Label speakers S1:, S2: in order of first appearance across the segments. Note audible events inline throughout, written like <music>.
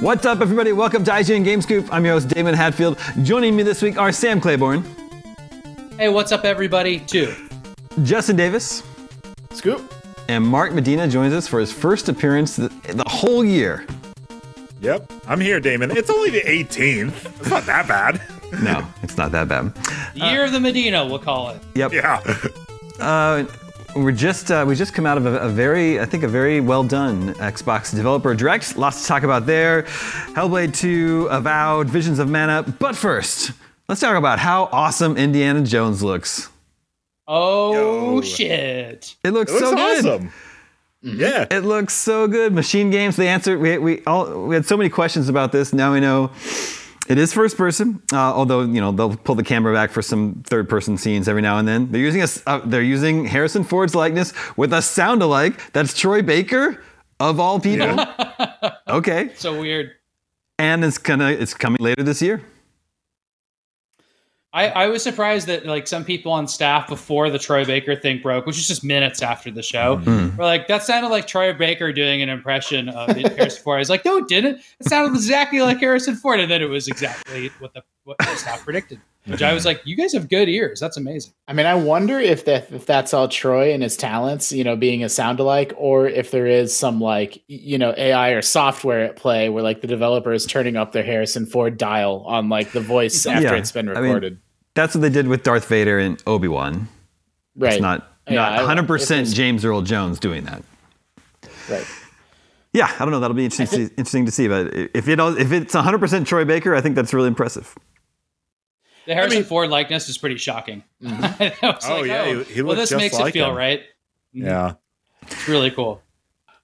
S1: What's up, everybody? Welcome to IGN Game Scoop. I'm your host, Daemon Hatfield. Joining me this week are Sam Claiborn,
S2: Hey, what's up, everybody? Two.
S1: Justin Davis,
S3: Scoop.
S1: and Mark Medina joins us for his first appearance the, the whole year.
S3: Yep, I'm here, Damon. It's only the 18th. It's not that bad.
S1: No, it's not that bad.
S2: Year of the Medina, we'll call it.
S1: Yep.
S3: Yeah.
S1: Uh, we're just uh, we just come out of a, a very I think a very well done Xbox Developer Direct. Lots to talk about there. Hellblade 2, Avowed, Visions of Mana. But first, let's talk about how awesome Indiana Jones looks.
S2: Oh,
S3: Yo.
S2: shit.
S1: It looks,
S3: It looks
S1: so good.
S3: awesome. Yeah.
S1: It looks so good. Machine Games. The answer we we all we had so many questions about this. Now we know it is first person. Uh, although you know they'll pull the camera back for some third person scenes every now and then. They're using a uh, they're using Harrison Ford's likeness with a sound alike. That's Troy Baker of all people.
S3: Yeah. <laughs>
S1: Okay,
S2: So weird.
S1: and it's gonna it's coming later this year.
S2: I, I was surprised that like some people on staff before the Troy Baker thing broke, which was just minutes after the show,
S1: Mm-hmm.
S2: were like, that sounded like Troy Baker doing an impression of Harrison Ford. I was like, no, it didn't. It sounded exactly like Harrison Ford. And then it was exactly what the what the staff predicted. Which I was like, you guys have good ears. That's amazing.
S4: I mean, I wonder if that if that's all Troy and his talents, you know, being a sound alike, or if there is some like you know AI or software at play where like the developer is turning up their Harrison Ford dial on like the voice <laughs> after
S1: Yeah,
S4: it's been
S1: I mean,
S4: recorded.
S1: That's what they did with Darth Vader and Obi Wan.
S4: right.
S1: It's not not
S4: I-
S1: 100
S4: if
S1: percent
S4: it's-
S1: James Earl Jones doing that.
S4: right.
S1: Yeah, I don't know. That'll be interesting, to, interesting to see. But if it if it's 100 percent Troy Baker, I think that's really impressive.
S2: The Harrison
S3: mean-
S2: Ford likeness is pretty shocking. <laughs> Mm-hmm. I was
S3: Oh,
S2: like,
S3: yeah, he- oh. he
S2: well, this
S3: just
S2: makes
S3: like
S2: it feel
S3: him.
S2: right. Mm-hmm.
S3: Yeah.
S2: It's really cool.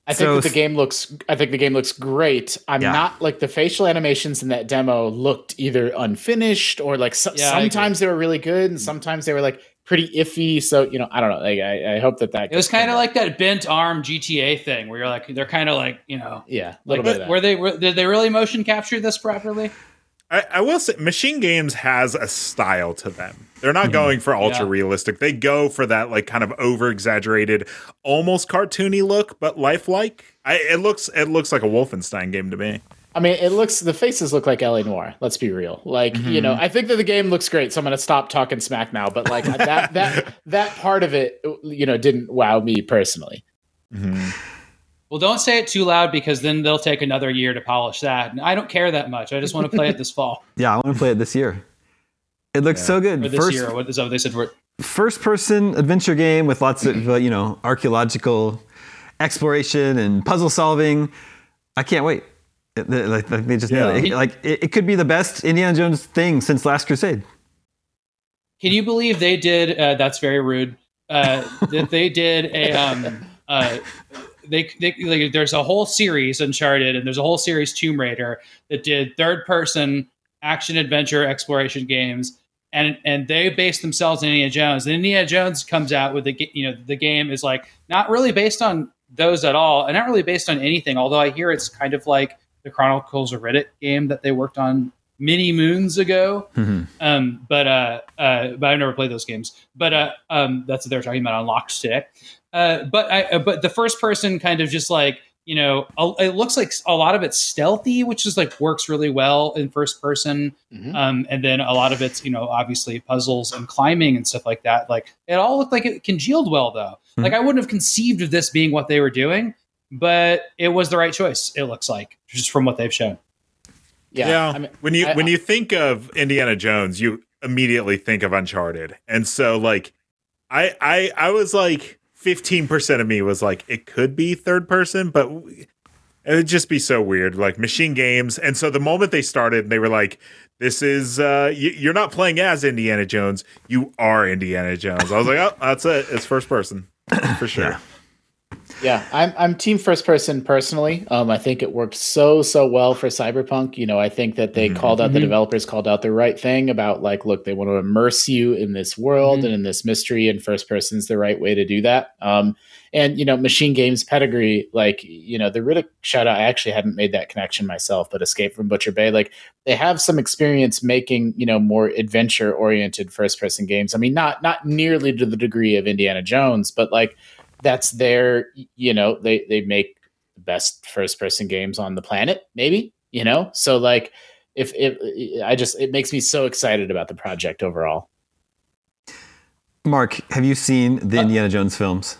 S4: I think
S1: So-
S4: that the game looks. I think the game looks great. I'm
S1: Yeah.
S4: not like the facial animations in that demo looked either unfinished or like so,
S2: Yeah,
S4: sometimes they were really good and sometimes they were like pretty iffy. So you know, I don't know. Like, I, I hope that that
S2: It was kind of like that bent arm GTA thing where you're like, they're kind of like, you know,
S4: yeah, a
S2: like,
S4: little bit of that.
S2: were they were, did they really motion capture this properly?
S3: I, I will say, Machine Games has a style to them. They're not mm-hmm. going for ultra
S2: Yeah.
S3: realistic. They go for that like kind of over exaggerated, almost cartoony look, but lifelike. I, it looks it looks like a Wolfenstein game to me.
S4: I mean, it looks the faces look like LA Noire. Let's be real. Like, you know, mm-hmm. I think that the game looks great, so I'm gonna stop talking smack now. But like that that <laughs> that part of it, you know, didn't wow me personally. Mm-hmm.
S2: Well, don't say it too loud because then they'll take another year to polish that. And I don't care that much. I just want to play it this fall <laughs>
S1: Yeah, I want to play it this year. It looks so good.
S2: or this
S1: First,
S2: year. What is that? What they said? For,
S1: first person adventure game with lots of uh, you know archaeological exploration and puzzle solving. I can't wait. It- they- Like like, they just nailed it.
S2: Yeah.
S1: Like it, it could be the best Indiana Jones thing since Last Crusade.
S2: Can you believe they did? Uh, that's very rude. Uh, that they did a um, uh, they, they like, there's a whole series Uncharted and there's a whole series Tomb Raider that did third person action adventure exploration games and and they base themselves in Indiana Jones. And Indiana Jones comes out with the you know the game is like not really based on those at all and not really based on anything. Although I hear it's kind of like the Chronicles of Riddick game that they worked on many moons ago. Um, but uh, uh, but I've never played those games. But uh, um, that's what they're talking about unlocked today. Uh, but I, uh, but the first person kind of just like you know, a, it looks like a lot of it's stealthy, which is like works really well in first person.
S4: Mhm.
S2: Um, and then a lot of it's you know obviously puzzles and climbing and stuff like that. Like it all looked like it congealed well though.
S1: Mhm.
S2: Like I wouldn't have conceived of this being what they were doing, but it was the right choice. It looks like just from what they've shown.
S4: Yeah. I mean,
S3: when you
S4: I-
S3: when you think of Indiana Jones, you immediately think of Uncharted, and so like, I I I was like fifteen percent of me was like it could be third person, but it would just be so weird, like machine games. And so the moment they started, they were like, "This is uh, y- you're not playing as Indiana Jones, you are Indiana Jones." I was like, "Oh, that's it. It's first person for sure."
S1: Yeah.
S4: Yeah, I'm I'm team first person personally. Um, I think it worked so so well for Cyberpunk. You know, I think that they
S3: Mhm.
S4: called out the
S2: Mhm.
S4: developers called out the right thing about like, look, they want to immerse you in this world
S2: Mhm.
S4: and in this mystery, and first person's the right way to do that. Um, and you know, Machine Games pedigree, like you know, the Riddick shout out. I actually hadn't made that connection myself, but Escape from Butcher Bay, like they have some experience making you know more adventure oriented first person games. I mean, not not nearly to the degree of Indiana Jones, but like that's their you know they they make the best first person games on the planet maybe you know so like if if i just it makes me so excited about the project overall
S1: Mark, have you seen the
S2: Uh,
S1: Indiana Jones films?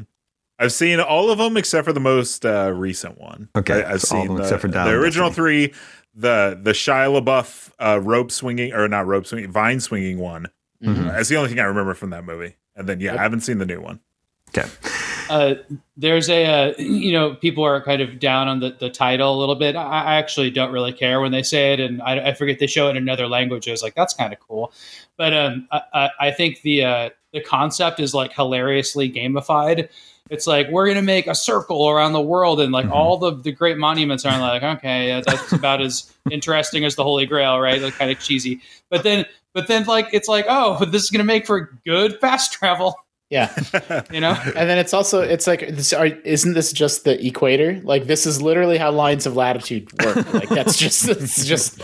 S1: <laughs>
S3: I've seen all of them except for the most uh, recent one.
S1: Okay,
S3: I, have
S1: so all of
S3: seen
S1: them
S3: the,
S1: except for Dial
S3: the original three, the the Shia LaBeouf uh, rope swinging or not rope swinging, vine swinging one.
S1: Mhm.
S3: That's the only thing I remember from that movie. And then yeah, I haven't seen the new one.
S1: Okay.
S2: uh, there's a uh, you know people are kind of down on the, the title a little bit. I, I actually don't really care when they say it and i, I forget they show it in another language. I was like that's kind of cool. But um, I, I- I think the uh, the concept is like hilariously gamified. It's like we're gonna make a circle around the world and like
S1: Mhm.
S2: all the, the great monuments are like okay that's <laughs> about as interesting as the holy grail right? Like kind of cheesy. But then but then like it's like oh but this is gonna make for good fast travel
S4: yeah. <laughs>
S2: You know?
S4: And then it's also it's like this, are, isn't this just the equator? Like this is literally how lines of latitude work. Like that's just that's just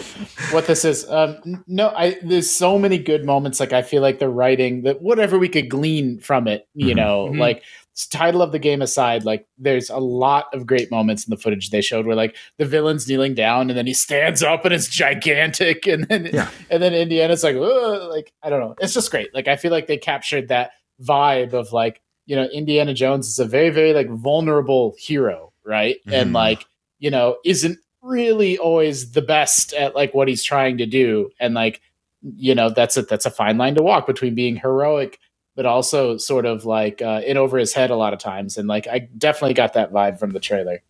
S4: what this is. Um no i there's so many good moments. Like i feel like the writing that whatever we could glean from it you
S1: Mhm.
S4: know
S2: Mhm.
S4: like title of the game aside like there's a lot of great moments in the footage they showed where like the villain's kneeling down and then he stands up and it's gigantic. <laughs> And then
S1: Yeah.
S4: and then indiana's like like i don't know. It's just great. Like i feel like they captured that vibe of like you know indiana jones is a very very like vulnerable hero right? And
S3: Mhm.
S4: like you know isn't really always the best at like what he's trying to do. And like you know that's a that's a fine line to walk between being heroic but also sort of like uh, in over his head a lot of times. And like i definitely got that vibe from the trailer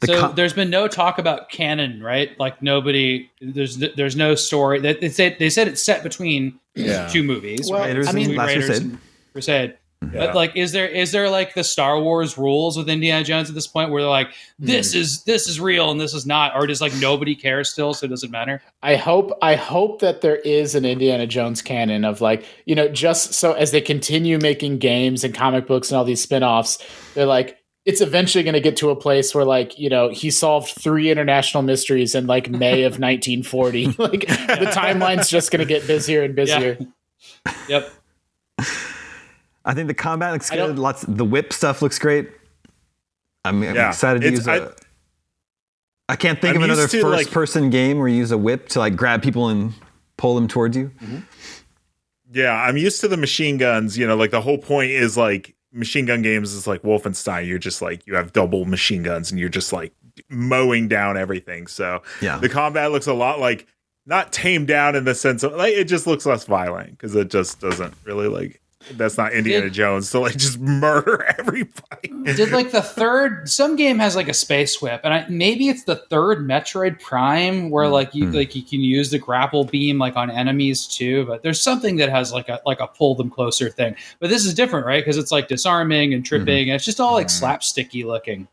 S1: The
S2: so
S1: con-
S2: there's been no talk about canon, right? Like nobody, there's there's no story. That they said they said it's set between
S3: Yeah.
S2: two movies,
S4: Well,
S2: right?
S1: Raiders
S4: I mean-
S1: Last
S2: Raiders
S1: Crusade.
S2: and Crusade.
S3: Yeah.
S2: But like, is there is there like the Star Wars rules with Indiana Jones at this point, where they're like, this hmm. is this is real and this is not, or does like nobody cares still, so it doesn't matter?
S4: I hope I hope that there is an Indiana Jones canon of like, you know, just so as they continue making games and comic books and all these spin-offs, they're like it's eventually going to get to a place where like, you know, he solved three international mysteries in like May of <laughs> 1940. <laughs> like the <laughs> timeline's just going to get busier and busier.
S2: Yep.
S1: I think the combat looks
S4: I
S1: good. Lots. The whip stuff looks great. I'm, I'm
S3: Yeah.
S1: excited to
S3: It's-
S1: use a.
S3: I-
S1: I can't think
S3: I'm
S1: of another
S3: used to, like-
S1: first-person game where you use a whip to like grab people and pull them towards you. Mm-hmm.
S3: Yeah, I'm used to the machine guns. You know, like the whole point is like machine gun games is like Wolfenstein. You're just like you have double machine guns and you're just like mowing down everything. So
S1: Yeah.
S3: the combat looks a lot like not tamed down in the sense of like it just looks less violent because it just doesn't really like that's not Indiana
S2: Did-
S3: Jones to like just murder <laughs> everybody.
S2: Did like the third? Some game has like a space whip, and I, maybe it's the third Metroid Prime where like you
S1: Mhm.
S2: like you can use the grapple beam like on enemies too. But there's something that has like a like a pull them closer thing. But this is different, right? Because it's like disarming and tripping, and it's just all like
S3: Mhm.
S2: slapsticky looking.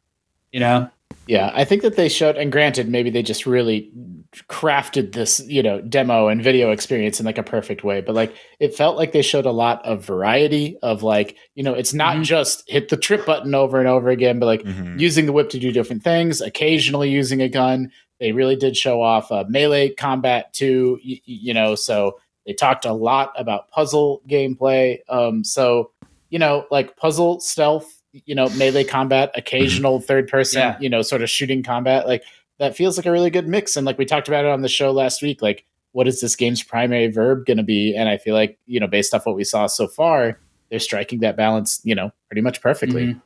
S2: You know,
S4: Yeah, I think that they showed, and granted, maybe they just really crafted this, you know, demo and video experience in like a perfect way. But like, it felt like they showed a lot of variety of like, you know, it's not
S2: Mhm.
S4: just hit the trip button over and over again, but like
S3: Mhm.
S4: using the whip to do different things, occasionally using a gun. They really did show off uh, melee combat too, y- you know. So they talked a lot about puzzle gameplay. Um, so you know, like puzzle stealth, you know, melee combat, occasional third person,
S2: Yeah.
S4: you know, sort of shooting combat. Like that feels like a really good mix. And like we talked about it on the show last week, like what is this game's primary verb going to be? And I feel like you know, based off what we saw so far, they're striking that balance, you know, pretty much perfectly.
S2: Mhm.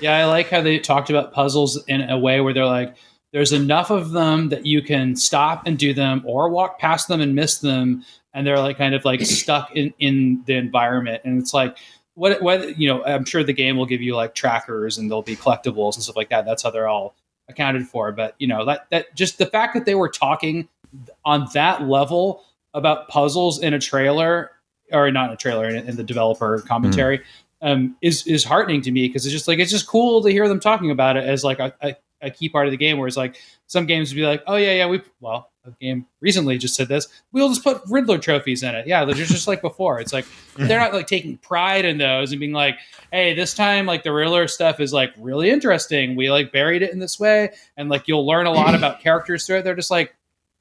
S2: Yeah, I like how they talked about puzzles in a way where they're like, there's enough of them that you can stop and do them or walk past them and miss them. And they're like kind of like <clears throat> stuck in, in the environment. And it's like, what, what, you know, I'm sure the game will give you like trackers and there'll be collectibles and stuff like that. That's how they're all accounted for. But, you know, that, that just the fact that they were talking on that level about puzzles in a trailer or not in a trailer in, in the developer commentary um, is is heartening to me because it's just like it's just cool to hear them talking about it as like a, a, a key part of the game. Where it's like some games would be like, oh yeah, yeah, we well a game recently just said this. We'll just put Riddler trophies in it. Yeah, they're just like before. It's like they're not like taking pride in those and being like, hey, this time like the Riddler stuff is like really interesting. We like buried it in this way, and like you'll learn a lot about characters through it. They're just like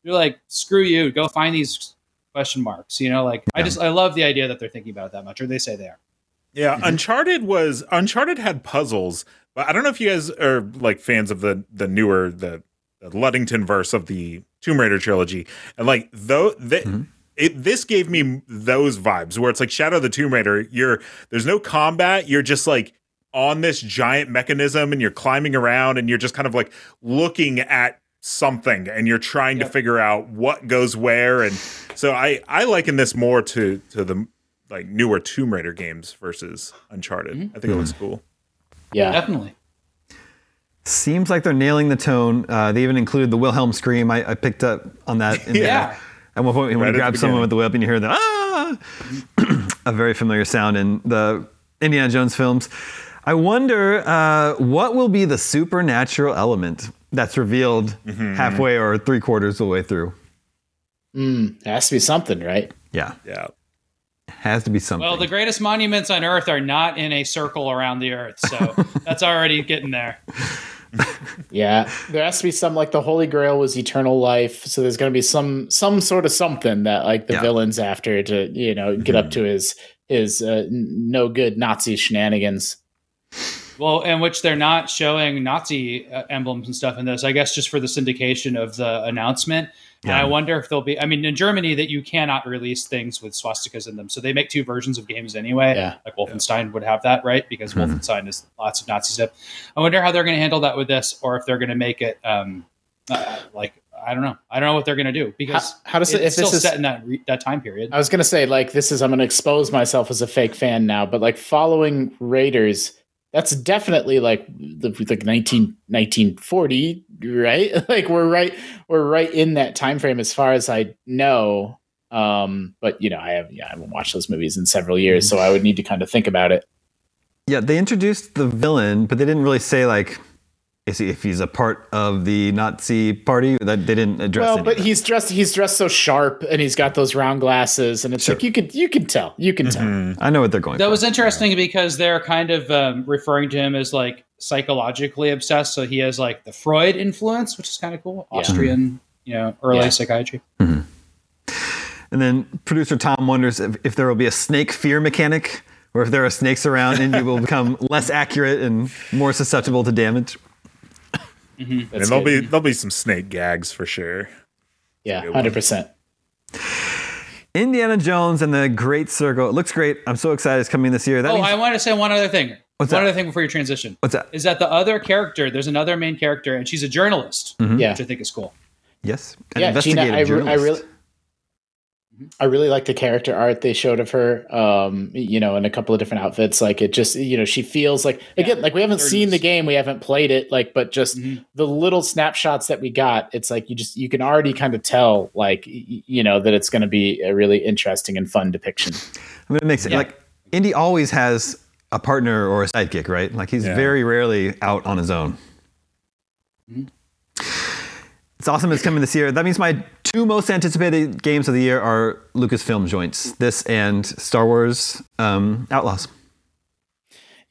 S2: you're like screw you, go find these question marks. You know, like I just I love the idea that they're thinking about it that much, or they say they are.
S3: Yeah,
S2: Mm-hmm.
S3: Uncharted was Uncharted had puzzles, but I don't know if you guys are like fans of the the newer the, the Luddington verse of the Tomb Raider trilogy, and like though that.
S2: Mm-hmm.
S1: Mhm.
S3: It, this gave me those vibes where it's like Shadow of the Tomb Raider. You're there's no combat. You're just like on this giant mechanism and you're climbing around and you're just kind of like looking at something and you're trying to figure out what goes where. And so I I liken this more to to the like newer Tomb Raider games versus Uncharted.
S2: Mhm.
S3: I think it looks cool.
S4: Yeah.
S2: Definitely.
S1: Seems like they're nailing the tone. Uh, they even included the Wilhelm scream. I, I picked up on that. In
S3: Yeah.
S1: there. At one point, when
S3: Right
S1: you grab someone with the whip and you hear the ah, <clears throat> a very familiar sound in the Indiana Jones films. I wonder uh, what will be the supernatural element that's revealed
S3: Mm-hmm.
S1: halfway or three quarters of the way through.
S4: Mm, it has to be something, right?
S1: Yeah,
S3: Yeah.
S1: Has to be something.
S2: Well, the greatest monuments on Earth are not in a circle around the Earth, so <laughs> that's already getting there.
S4: Yeah, there has to be some like the Holy Grail was eternal life, so there's going to be some some sort of something that like the
S1: Yeah.
S4: villain's after to you know get up to his his uh, no good Nazi shenanigans.
S2: Well, in which they're not showing Nazi uh, emblems and stuff in this, I guess, just for the syndication of the announcement. And I wonder if there'll be. I mean, in Germany, that you cannot release things with swastikas in them, so they make two versions of games anyway.
S4: Yeah.
S2: Like Wolfenstein would have that, right? Because
S1: Mhm.
S2: Wolfenstein is lots of Nazi stuff. I wonder how they're going to handle that with this, or if they're going to make it um, uh, like I don't know. I don't know what they're going to do because
S4: how does
S2: it's
S4: it? If
S2: still
S4: this is,
S2: set in that re- that time period.
S4: I was going to say like this is I'm going to expose myself as a fake fan now, but like following Raiders, that's definitely like the like 19, 1940, right? <laughs> like we're right we're right in that time frame as far as I know. Um, but you know, I have yeah, I haven't watched those movies in several years, so I would need to kind of think about it.
S1: yeah, they introduced the villain, but they didn't really say like if he's a part of the Nazi party. That they didn't address.
S4: Well, but
S1: that.
S4: he's dressed he's dressed so sharp and he's got those round glasses and it's
S1: Sure.
S4: like you could you can tell. You can tell.
S3: Mhm.
S1: I know what they're going.
S2: That
S1: for.
S2: was interesting because they're kind of um, referring to him as like psychologically obsessed. So he has like the Freud influence, which is kind of cool.
S4: Yeah.
S2: Austrian, you know, early
S4: Yeah.
S2: psychiatry.
S1: And then producer Tom wonders if, if there will be a snake fear mechanic, or if there are snakes around and you will become <laughs> less accurate and more susceptible to damage.
S3: And there'll
S4: good.
S3: be there'll be some snake gags for sure.
S4: yeah, hundred percent.
S1: Indiana Jones and the Great Circle. It looks great. I'm so excited it's coming this year. That
S2: oh,
S1: means,
S2: I want to say one other thing.
S1: What's
S2: one
S1: that?
S2: other thing before you transition
S1: what's that?
S2: is that the other character, there's another main character, and she's a journalist,
S1: Mhm.
S4: Yeah.
S2: which I think is cool.
S1: Yes, an
S4: Yeah, Gina,
S1: investigative
S4: I, re- I
S1: journalist.
S4: really I really like the character art they showed of her. Um, you know, in a couple of different outfits. Like it just, you know, she feels like again,
S2: Yeah,
S4: like we haven't seen the game, we haven't played it, like, but just
S2: Mhm.
S4: the little snapshots that we got, it's like you just you can already kind of tell, like you know, that it's going to be a really interesting and fun depiction.
S1: I mean, it makes sense.
S2: Yeah.
S1: Like Indy always has a partner or a sidekick, right? Like he's
S3: Yeah.
S1: very rarely out on his own.
S2: Mhm.
S1: It's awesome it's coming this year. That means my two most anticipated games of the year are Lucasfilm joints. This and Star Wars um, Outlaws.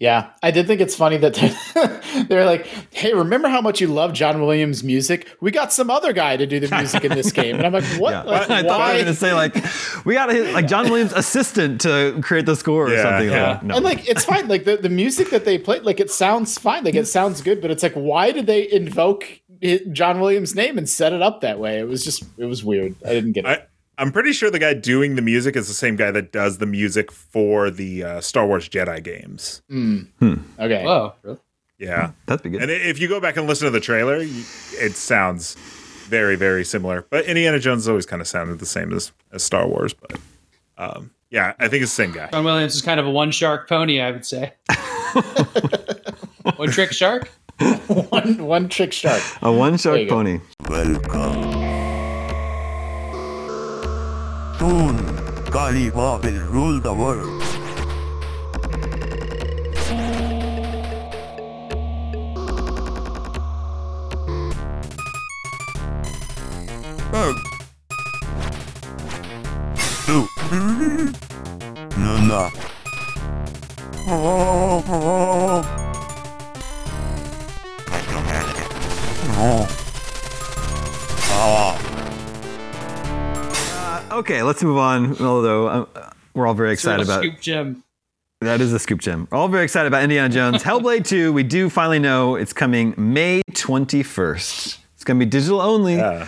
S4: Yeah, I did think it's funny that they're, <laughs> they're like, "Hey, remember how much you love John Williams' music? We got some other guy to do the music in this game." And I'm like, <laughs> "What?
S1: Yeah.
S4: Like,
S1: I thought I
S4: why?"
S1: was going to say like we got a, like John Williams' assistant to create the score or
S3: Yeah,
S1: something.
S3: yeah.
S1: Like, no.
S4: And like it's fine. Like the, the music that they played, like it sounds fine. Like it sounds good, but it's like why did they invoke it, John Williams' name and set it up that way? It was just it was weird. I didn't get it.
S3: I, I'm pretty sure the guy doing the music is the same guy that does the music for the uh, Star Wars Jedi games.
S4: okay.
S2: Whoa, really?
S3: Yeah.
S1: That'd be good.
S3: And if you go back and listen to the trailer, you- it sounds very, very similar. But Indiana Jones always kind of sounded the same as, as Star Wars. But um, yeah, I think it's the same guy.
S2: John Williams is kind of a one shark pony, I would say. <laughs> one trick shark? <laughs>
S4: one one trick shark.
S1: a one shark
S4: you go.
S1: pony.
S5: Welcome. Soon, Kaliba will rule the world. Ugh. Ooh. No, no. Oh, oh. Oh. Oh.
S1: Okay, let's move on. Although um, we're all very excited about
S2: Scoop Jim.
S1: that is a scoop gem. We're all very excited about Indiana Jones. Hellblade 2, we do finally know it's coming May 21st. It's going to be digital only.
S3: Yeah.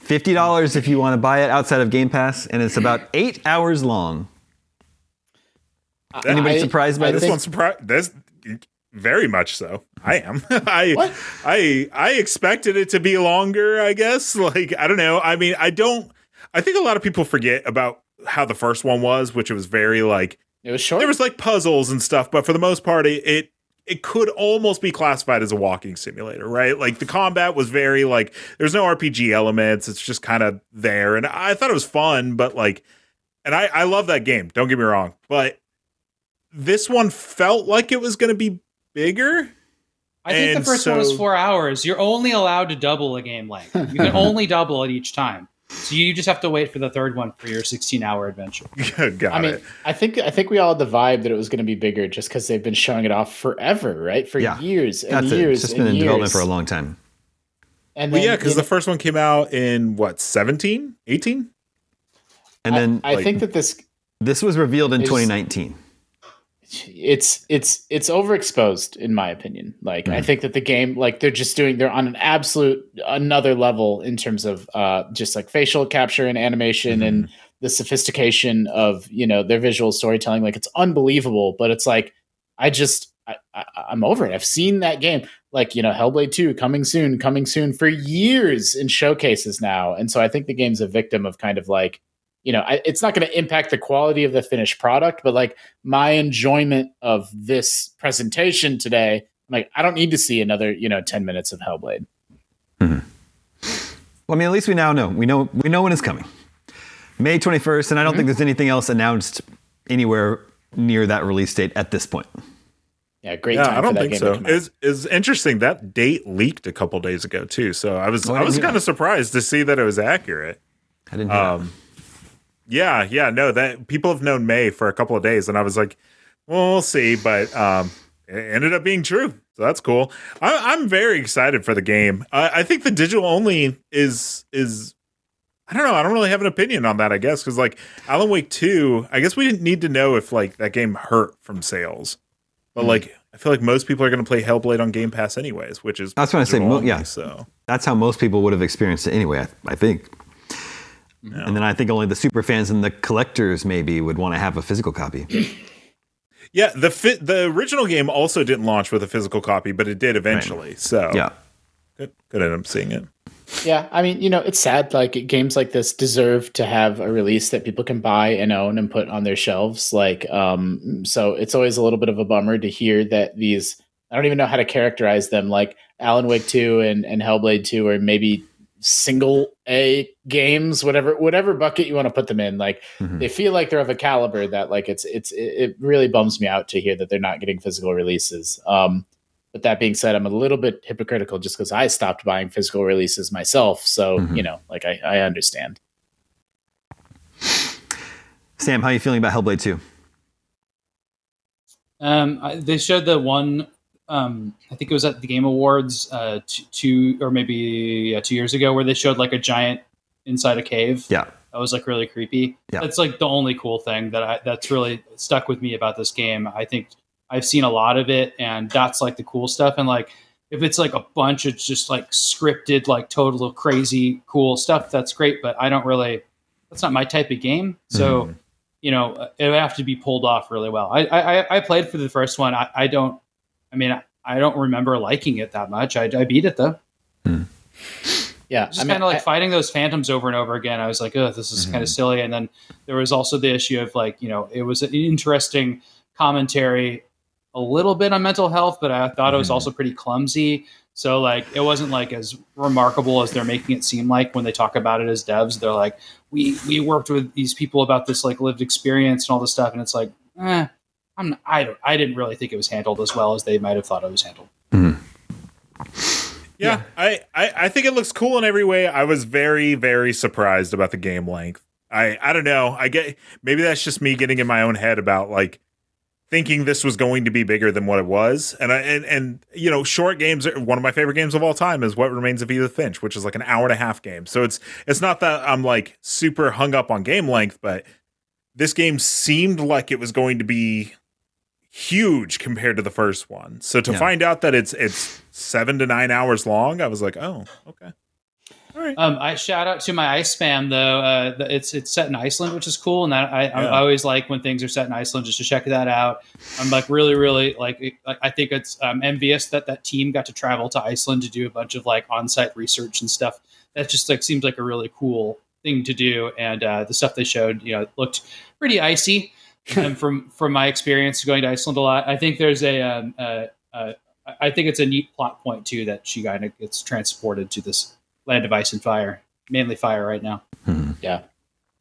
S1: $50 if you want to buy it outside of Game Pass, and it's about eight hours long. Anybody
S4: I-
S1: surprised by
S4: I
S1: this?
S3: This
S4: think-
S3: one's surprised. This very much so. I am. <laughs> I
S4: What?
S3: I I expected it to be longer. I guess. <laughs> Like I don't know. I mean, I don't. I think a lot of people forget about how the first one was, which it was very like
S4: It was short.
S3: there was like puzzles and stuff, but for the most part, it, it it could almost be classified as a walking simulator, right? Like the combat was very like there's no RPG elements. It's just kind of there, and I thought it was fun, but like, and I I love that game. Don't get me wrong, but this one felt like it was going to be bigger.
S2: I think
S3: And
S2: the first one was four hours. You're only allowed to double a game length. You can <laughs> only double it each time. So you just have to wait for the third one for your 16 hour adventure. <laughs>
S3: Got
S4: I mean,
S3: it.
S4: I think I think we all had the vibe that it was going to be bigger just because they've been showing it off forever, right? For
S1: Yeah.
S4: years and
S1: That's it.
S4: years.
S1: It's just been in development for a long time.
S4: And
S3: Well, yeah, because the first one came out in what 17, 18?
S1: And then
S4: I, I
S3: like-
S4: think that this
S1: this was revealed in
S4: Is-
S1: 2019.
S4: It's it's it's overexposed in my opinion. Like i think that the game like they're just doing they're on an absolute another level in terms of uh just like facial capture and animation and the sophistication of you know their visual storytelling. Like it's unbelievable but it's like i just I, I, i'm over it. I've seen that game. Like you know hellblade 2 coming soon coming soon for years in showcases now. And so i think the game's a victim of kind of like you know I, it's not going to impact the quality of the finished product but like my enjoyment of this presentation today I'm like i don't need to see another you know 10 minutes of hellblade
S1: Well, I mean, at least we now know. We know we know when it's coming. May 21st, and I don't think there's anything else announced anywhere near that release date at this point.
S4: yeah great
S3: Yeah,
S4: time
S3: I don't
S4: for that
S3: think
S4: game
S3: so.
S4: to come.
S3: Is is interesting that date leaked a couple days ago too. So I was
S1: Oh, I
S3: I was kind of surprised to see that it was accurate.
S1: I didn't hear that.
S3: Um, yeah, yeah, no, that people have known May for a couple of days, and I was like, well, we'll see, but um, it ended up being true, so that's cool. I, I'm very excited for the game. I, I think the digital only is is. I don't know. I don't really have an opinion on that. I guess because like Alan Wake Two, I guess we didn't need to know if like that game hurt from sales, but like I feel like most people are going to play Hellblade on Game Pass anyways, which is
S1: That's what I say, mo- yeah.
S3: So
S1: That's how most people would have experienced it anyway, I, I think. And then I think only the super fans and the collectors maybe would want to have a physical copy. <clears throat>
S3: Yeah, the fit the original game also didn't launch with a physical copy, but it did eventually. So
S1: Yeah.
S3: good, good end up seeing it.
S4: Yeah, I mean, you know, it's sad. Like games like this deserve to have a release that people can buy and own and put on their shelves. Like, um, so it's always a little bit of a bummer to hear that these. I don't even know how to characterize them. Like Alan Wake Two and and Hellblade Two, or maybe single A games, whatever whatever bucket you want to put them in. Like
S1: Mhm.
S4: they feel like they're of a caliber that like it's it's it, it really bums me out to hear that they're not getting physical releases. Um, but that being said, I'm a little bit hypocritical just because I stopped buying physical releases myself. So
S1: Mhm.
S4: you know, like I, I understand.
S1: Sam, how are you feeling about Hellblade 2?
S2: Um, I, they showed the one. Um, I think it was at the Game Awards, uh, two or maybe yeah, two years ago, where they showed like a giant inside a cave.
S1: Yeah.
S2: that was like really creepy.
S1: Yeah.
S2: That's like the only cool thing that I that's really stuck with me about this game. I think I've seen a lot of it, and that's like the cool stuff. And like if it's like a bunch of just like scripted, like total crazy cool stuff, that's great. But I don't really. That's not my type of game. So
S1: Mhm.
S2: you know, it would have to be pulled off really well. I I, I played for the first one. I, I don't. I mean, I, I don't remember liking it that much. I, I beat it though.
S4: Yeah,
S2: Just
S4: I mean,
S2: kind of like
S4: I-
S2: fighting those phantoms over and over again. I was like, oh, this is kind of silly. And then there was also the issue of like, you know, it was an interesting commentary, a little bit on mental health, but I thought it was
S1: Mhm.
S2: also pretty clumsy. So like, it wasn't like as remarkable as they're making it seem like when they talk about it as devs. They're like, we we worked with these people about this like lived experience and all this stuff, and it's like, eh, I'm I don't I didn't really think it was handled as well as they might have thought it was handled. Mm-hmm.
S3: Yeah, I, I I think it looks cool in every way. I was very very surprised about the game length. I I don't know. I get maybe that's just me getting in my own head about like thinking this was going to be bigger than what it was. And I and and you know, short games are one of my favorite games of all time is What Remains of Edith Finch, which is like an hour and a half game. So it's it's not that I'm like super hung up on game length, but this game seemed like it was going to be huge compared to the first one. So to
S1: Yeah.
S3: find out that it's it's seven to nine hours long, I was like, oh, okay. All right.
S2: Um, I shout out to my ice spam though. Uh, the- it's it's set in Iceland, which is cool, and that I, I,
S3: Yeah.
S2: I always like when things are set in Iceland just to check that out. I'm like really, really like I- I think it's um, envious that that team got to travel to Iceland to do a bunch of like on-site research and stuff. That just like seems like a really cool thing to do, and uh, the stuff they showed, you know, looked pretty icy. Um, from from my experience going to Iceland a lot, I think there's a um, uh, uh, think it's a neat plot point too that she kind of gets transported to this land of ice and fire, mainly fire right now.
S4: Yeah.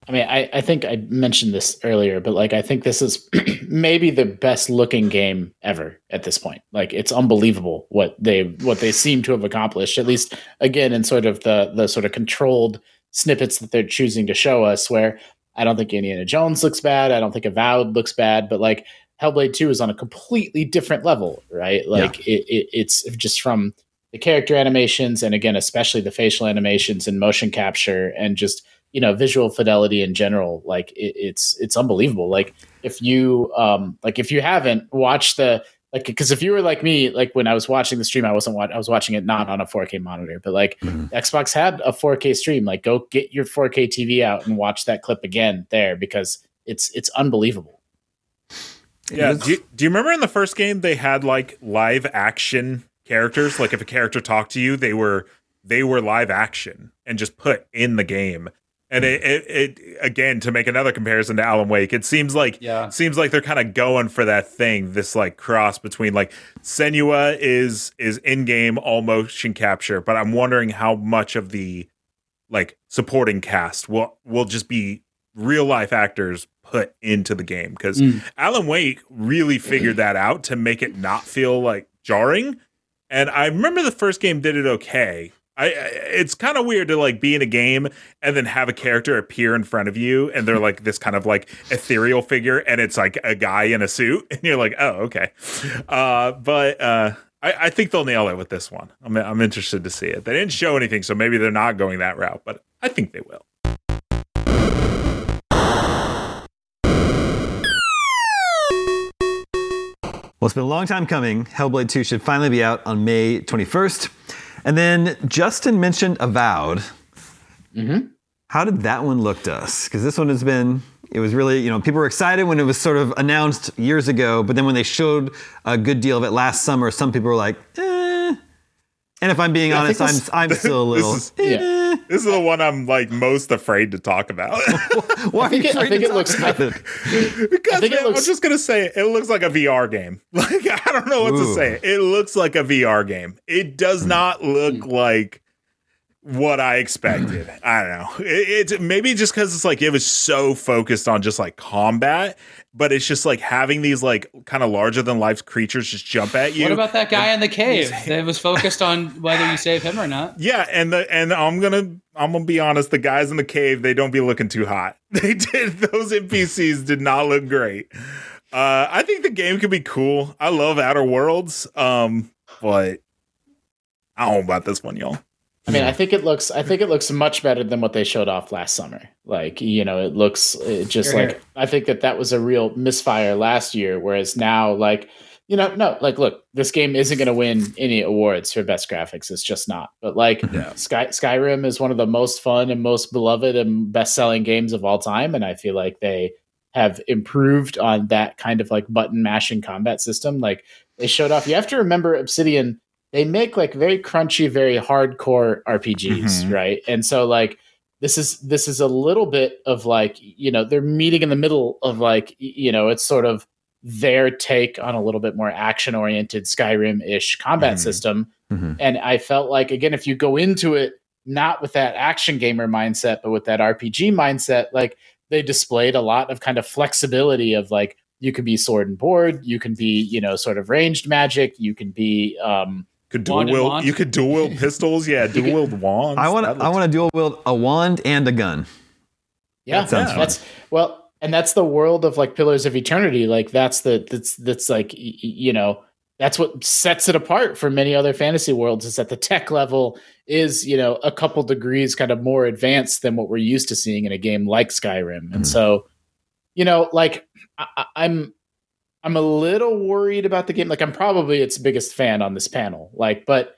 S4: I mean, I, I think I mentioned this earlier, but like I think this is <clears throat> maybe the best looking game ever at this point. Like it's unbelievable what they what they seem to have accomplished, at least again in sort of the the sort of controlled snippets that they're choosing to show us where I don't think Indiana Jones looks bad. I don't think Avowed looks bad, but like Hellblade 2 is on a completely different level, right? Like it, it it's just from the character animations and again, especially the facial animations and motion capture and just you know visual fidelity in general like it, it's it's unbelievable like if you um like if you haven't watched the like because if you were like me like when i was watching the stream i wasn't wa- i was watching it not on a 4k monitor but like
S1: Mhm.
S4: xbox had a 4k stream like go get your 4k tv out and watch that clip again there because it's it's unbelievable
S3: Yeah. Do you, do you remember in the first game they had like live action characters? Like if a character talked to you, they were they were live action and just put in the game. And it, it, it again to make another comparison to Alan Wake, it seems like
S2: Yeah.
S3: seems like they're kind of going for that thing, this like cross between like Senua is is in game all motion capture, but I'm wondering how much of the like supporting cast will will just be real life actors put into the game because
S2: Mm.
S3: Alan Wake really figured that out to make it not feel like jarring. And I remember the first game did it okay. I, it's kind of weird to like be in a game and then have a character appear in front of you and they're like this kind of like ethereal figure and it's like a guy in a suit <laughs> and you're like oh okay uh but uh I, I think they'll nail it with this one I'm, I'm interested to see it they didn't show anything so maybe they're not going that route but i think they will
S1: Well, it's been a long time coming. Hellblade 2 should finally be out on May 21st. And then Justin mentioned Avowed.
S4: mm-hmm.
S1: How did that one look to us? Because this one has been, it was really, you know, people were excited when it was sort of announced years ago, but then when they showed a good deal of it last summer, some people were like, eh. And if I'm being
S4: I
S1: honest, I'm
S4: this-
S1: I'm <laughs> still a little.
S3: This eh.
S4: Yeah.
S3: This is the one I'm like most afraid to talk about. <laughs>
S1: Why are
S4: think
S1: you
S4: it- I
S1: afraid
S4: think
S1: to
S4: it
S1: talk
S4: looks-
S1: about it? <laughs>
S3: because
S4: think it looks-
S3: I'm just gonna say it, it looks like a VR game. Like I don't know what
S1: Ooh.
S3: to say. It looks like a VR game. It does hmm. not look hmm. like what I expected. <clears throat> I don't know. It, it's maybe just because it's like it was so focused on just like combat, but it's just like having these like kind of larger than life creatures just jump at you.
S2: What about that guy in the cave <laughs> that was focused on whether you save him or not?
S3: Yeah, and the and I'm gonna I'm gonna be honest. The guys in the cave they don't be looking too hot. <laughs> They did those NPCs did not look great. Uh, I think the game could be cool. I love Outer Worlds, um, but I don't know about this one, y'all.
S4: I mean, I think it looks. I think it looks much better than what they showed off last summer. Like, you know, it looks it just
S2: Here,
S4: like
S2: here.
S4: I think that that was a real misfire last year. Whereas now, like, you know, no, like, look, this game isn't going to win any awards for best graphics. It's just not. But like,
S3: Yeah.
S4: Sky Skyrim is one of the most fun and most beloved and best selling games of all time, and I feel like they have improved on that kind of like button mashing combat system. Like they showed off. You have to remember Obsidian. They make like very crunchy, very hardcore RPGs,
S3: Mhm.
S4: right? And so like this is this is a little bit of like you know they're meeting in the middle of like you know it's sort of their take on a little bit more action oriented Skyrim ish combat
S3: Mhm.
S4: system.
S1: Mhm.
S4: And I felt like again, if you go into it not with that action gamer mindset, but with that RPG mindset, like they displayed a lot of kind of flexibility of like you can be sword and board, you can be, you know, sort of ranged magic, you can be um
S3: Could dual
S2: Wand
S3: wield. You could dual wield <laughs> pistols. Yeah, dual wield wands.
S1: I want
S3: That
S1: I want to dual wield a wand and a gun.
S4: yeah,
S1: That sounds
S4: that's well, and that's the world of like Pillars of Eternity. Like that's the that's that's like y- y- you know that's what sets it apart from many other fantasy worlds is that the tech level is you know a couple degrees kind of more advanced than what we're used to seeing in a game like Skyrim. And
S1: Mhm.
S4: so, you know, like I, I- I'm a little worried about the game. Like I'm probably its biggest fan on this panel. Like, but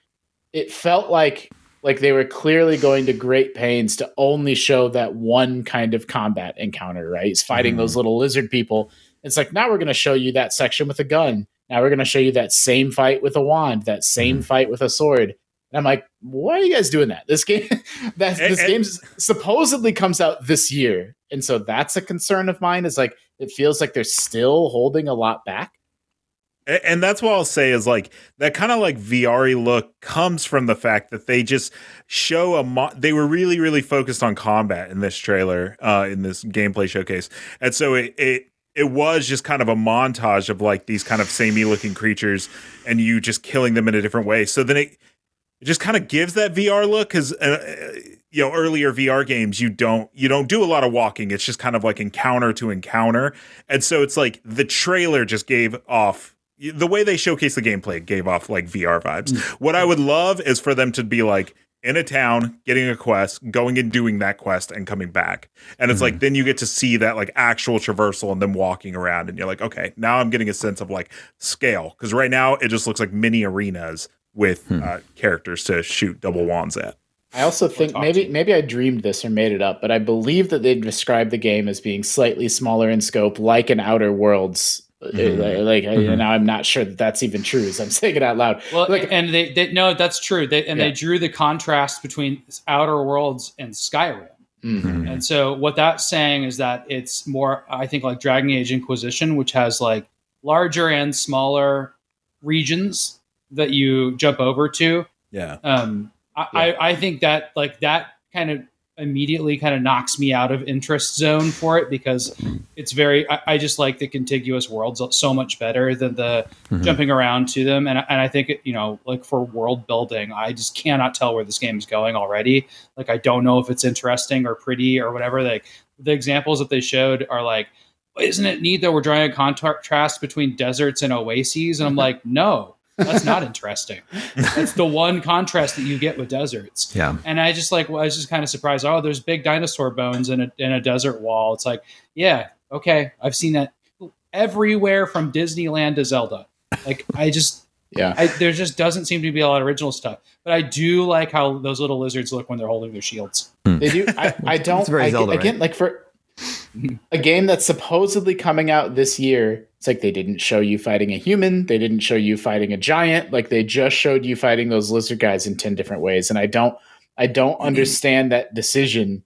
S4: it felt like like they were clearly going to great pains to only show that one kind of combat encounter, right? He's fighting
S3: Mhm.
S4: those little lizard people. It's like now we're going to show you that section with a gun. Now we're going to show you that same fight with a wand, that same fight with a sword. And I'm like, why are you guys doing that? This game, <laughs> that this
S3: and-
S4: game supposedly comes out this year, and so that's a concern of mine. Is like it feels like they're still holding a lot back.
S3: And that's what I'll say is like that kind of like VR look comes from the fact that they just show a mo- they were really really focused on combat in this trailer uh in this gameplay showcase and so it it it was just kind of a montage of like these kind of samey looking creatures and you just killing them in a different way so then it it just kind of gives that VR look because uh, uh, you know earlier VR games you don't you don't do a lot of walking it's just kind of like encounter to encounter and so it's like the trailer just gave off the way they showcase the gameplay gave off like VR vibes. Mm. What I would love is for them to be like in a town, getting a quest, going and doing that quest and coming back. And it's like mm. then you get to see that like actual traversal and them walking around and you're like, okay, now I'm getting a sense of like scale. Cause right now it just looks like mini arenas with uh, characters to shoot double wands at.
S4: I also think maybe
S2: to.
S4: maybe I dreamed this or made it up, but I believe that they described the game as being slightly smaller in scope, like an Outer Worlds.
S1: Mhm.
S4: Like, I-
S1: Mhm.
S4: now, I'm not sure that that's even true. As I'm <laughs> saying it out loud.
S2: Well,
S4: Like-
S2: and they, they no, that's true. They, and
S4: Yeah.
S2: they drew the contrast between Outer Worlds and Skyrim.
S4: Mhm.
S2: And so what that's saying is that it's more, I think, like Dragon Age Inquisition, which has like larger and smaller regions that you jump over to.
S3: Yeah.
S2: Um, I, I, I think that like that kind of immediately kind of knocks me out of interest zone for it because it's very I, I just like the contiguous worlds so much better than the
S1: Mhm.
S2: jumping around to them and, I- and i think it, you know like for world building i just cannot tell where this game is going already like i don't know if it's interesting or pretty or whatever like the examples that they showed are like isn't it neat that we're drawing a contrast between deserts and oases and i'm <laughs> like no that's not interesting that's the one contrast that you get with deserts
S1: Yeah.
S2: and I just like, well, I was just kind of surprised. Oh, there's big dinosaur bones in a in a desert wall. It's like, yeah, okay, I've seen that everywhere from Disneyland to Zelda. Like, I just,
S4: Yeah.
S2: I, there just doesn't seem to be a lot of original stuff. But I do like how those little lizards look when they're holding their shields. Hmm.
S4: They do. I, I don't.
S1: It's very
S4: I,
S1: Zelda,
S4: again, like for a game that's supposedly coming out this year, It's like they didn't show you fighting a human, they didn't show you fighting a giant, like they just showed you fighting those lizard guys in 10 different ways. And I don't I don't understand that decision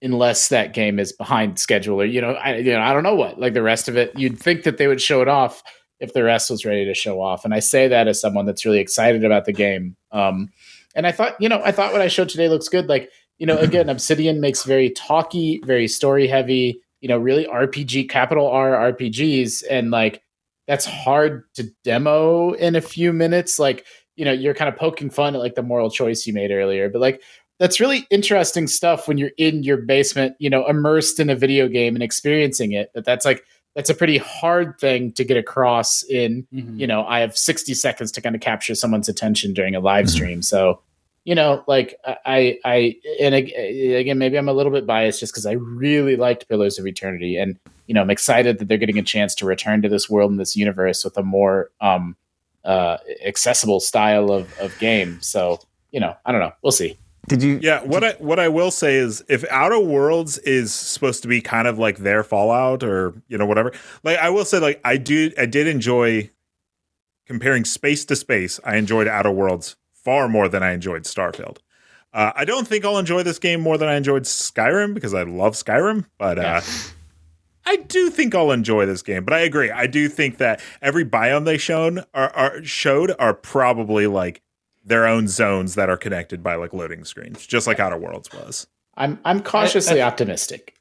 S4: unless that game is behind schedule or you know, I you know, I don't know what. Like the rest of it, you'd think that they would show it off if the rest was ready to show off. And I say that as someone that's really excited about the game. Um and I thought, you know, I thought what I showed today looks good. Like, you know, again, Obsidian makes very talky, very story heavy, you know, really RPG, capital R RPGs. And like, that's hard to demo in a few minutes. Like, you know, you're kind of poking fun at like the moral choice you made earlier, but like, that's really interesting stuff when you're in your basement, you know, immersed in a video game and experiencing it. But that's like, that's a pretty hard thing to get across in
S2: Mhm.
S4: you know i have 60 seconds to kind of capture someone's attention during a live stream so you know like i i and again maybe i'm a little bit biased just because i really liked pillars of eternity and you know i'm excited that they're getting a chance to return to this world and this universe with a more um uh accessible style of of game so you know i don't know we'll see
S6: Did you?
S3: Yeah, what I what I will say is if Outer Worlds is supposed to be kind of like their Fallout or you know whatever, like I will say like I do I did enjoy comparing space to space. I enjoyed Outer Worlds far more than I enjoyed Starfield. Uh, I don't think I'll enjoy this game more than I enjoyed Skyrim because I love Skyrim, but uh, I do think I'll enjoy this game. But I agree. I do think that every biome they shown are, are showed are probably like their own zones that are connected by like loading screens, just like Outer Worlds was.
S4: i'm i'm cautiously
S2: I-
S4: optimistic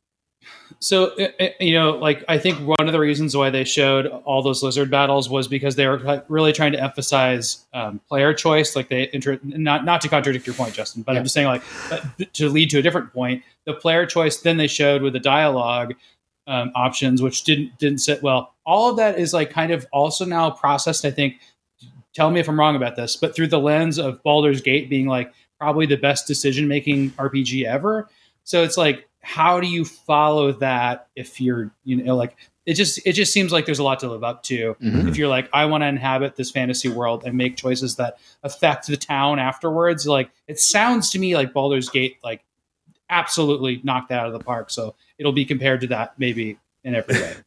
S2: So uh, uh, you know, like I think one of the reasons why they showed all those lizard battles was because they were really trying to emphasize um, player choice. Like they inter- not not to contradict your point, Justin, but
S4: Yeah.
S2: I'm just saying like uh, to lead to a different point. The player choice then they showed with the dialogue um, options, which didn't didn't sit well. All of that is like kind of also now processed. I think. Tell me if I'm wrong about this, but through the lens of Baldur's Gate being like probably the best decision making RPG ever. So it's like, how do you follow that if you're, you know, like it just it just seems like there's a lot to live up to.
S4: Mhm.
S2: If you're like, I want to inhabit this fantasy world and make choices that affect the town afterwards, like it sounds to me like Baldur's Gate like absolutely knocked that out of the park. So it'll be compared to that maybe in every way. <laughs>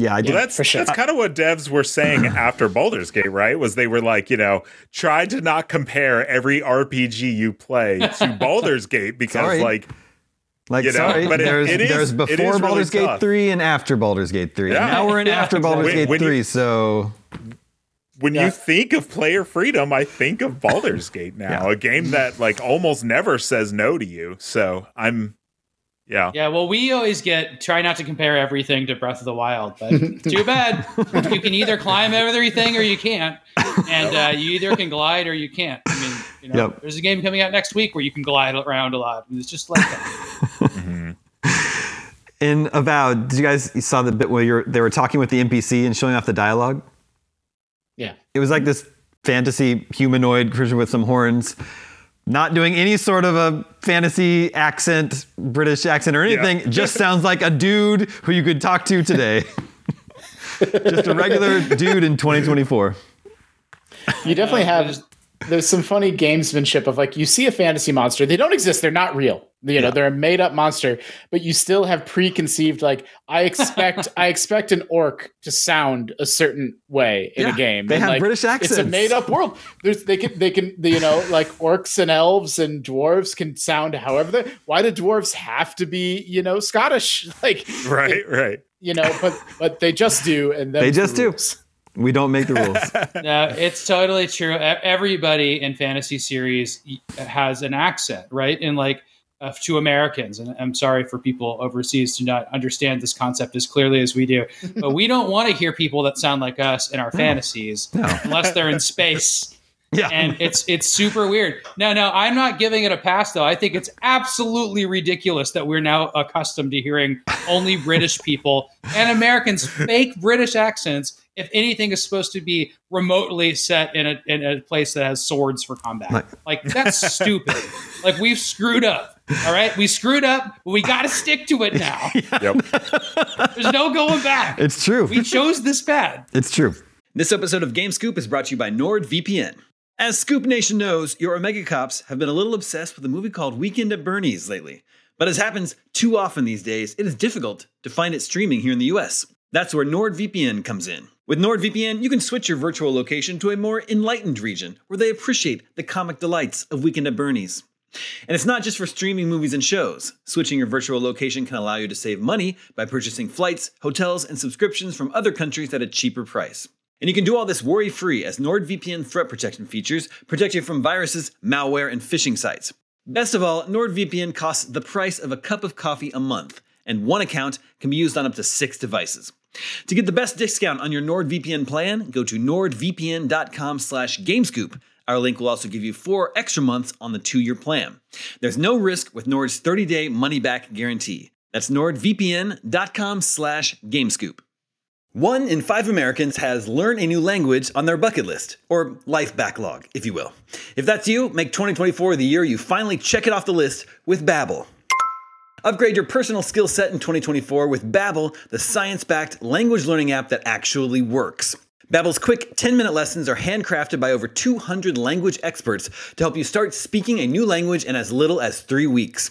S6: Yeah, I
S3: Well,
S6: did.
S3: that's
S4: for sure.
S3: that's kind of what devs were saying <clears throat> after Baldur's Gate, right? Was they were like, you know, try to not compare every RPG you play to <laughs> Baldur's Gate because,
S6: Sorry.
S3: like,
S6: Like,
S3: You know,
S6: sorry,
S3: but it-
S6: there's there's
S3: it
S6: before
S3: is really
S6: Baldur's Gate
S3: tough.
S6: three and after Baldur's Gate three.
S3: Yeah.
S6: Now we're in
S2: Yeah,
S6: after Baldur's
S3: When-
S6: Gate
S3: when you-
S6: three, so
S3: when
S4: Yeah.
S3: you think of player freedom, I think of Baldur's Gate <laughs> now,
S6: Yeah.
S3: a game that like almost never says no to you. So I'm, yeah,
S2: Yeah, well, we always get try not to compare everything to Breath of the Wild, but <laughs> too bad. You can either climb everything or you can't, and uh, you either can glide or you can't. I mean, you know,
S6: Yep.
S2: there's a game coming out next week where you can glide around a lot, and it's just like that.
S6: In Avowed, did you guys you saw the bit where you're, they were talking with the NPC and showing off the dialogue?
S4: Yeah.
S6: It was like this fantasy humanoid creature with some horns, not doing any sort of a fantasy accent, British accent or anything. Just sounds like a dude who you could talk to today. <laughs> Just a regular dude in 2024.
S4: You definitely have. There's some funny gamesmanship of like you see a fantasy monster. They don't exist. They're not real. You know, they're a made up monster, but you still have preconceived like I expect. <laughs> I expect an orc to sound a certain way in
S6: Yeah,
S4: a game.
S6: they
S4: And,
S6: have
S4: like,
S6: British
S4: It's a
S6: accents.
S4: made up world. There's they can they can you know like orcs and elves and dwarves can sound however. They, why do dwarves have to be you know Scottish? <laughs> Like
S3: right, right.
S4: you know, but but they just do, and them's
S6: They
S4: the
S6: just do.
S4: rules.
S6: We don't make the rules. <laughs>
S2: no, it's totally true. E- Everybody in fantasy series has an accent, right? And like uh, to Americans, and I'm sorry for people overseas to not understand this concept as clearly as we do, <laughs> but we don't want to hear people that sound like us in our fantasies
S6: No.
S2: unless they're in space. <laughs>
S6: Yeah.
S2: and it's it's super weird. No, no, I'm not giving it a pass though. I think it's absolutely ridiculous that we're now accustomed to hearing only British people and Americans fake British accents. If anything is supposed to be remotely set in a in a place that has swords for combat,
S6: Like-
S2: like that's <laughs> stupid. Like we've screwed up. All right, we screwed up, but we got to stick to it now. <laughs>
S3: Yep.
S2: There's no going back.
S6: it's true.
S2: We chose this path.
S6: It's true.
S1: This episode of Game Scoop is brought to you by NordVPN. As Scoop Nation knows, your Omega Cops have been a little obsessed with a movie called Weekend at Bernie's lately. But as happens too often these days, it is difficult to find it streaming here in the US. That's where NordVPN comes in. With NordVPN, you can switch your virtual location to a more enlightened region where they appreciate the comic delights of Weekend at Bernie's. And it's not just for streaming movies and shows. Switching your virtual location can allow you to save money by purchasing flights, hotels, and subscriptions from other countries at a cheaper price. And you can do all this worry free as NordVPN threat protection features protect you from viruses, malware, and phishing sites. Best of all, NordVPN costs the price of a cup of coffee a month, and one account can be used on up to six devices. To get the best discount on your NordVPN plan, go to nordvpn.com slash gamescoop. Our link will also give you four extra months on the two-year plan. There's no risk with Nord's 30-day money-back guarantee. That's nordvpn.com slash gamescoop. One in five Americans has learn a new language on their bucket list, or life backlog, if you will. If that's you, make 2024 the year you finally check it off the list with Babbel. Upgrade your personal skill set in 2024 with Babbel, the science-backed language learning app that actually works. Babbel's quick 10-minute lessons are handcrafted by over 200 language experts to help you start speaking a new language in as little as 3 weeks.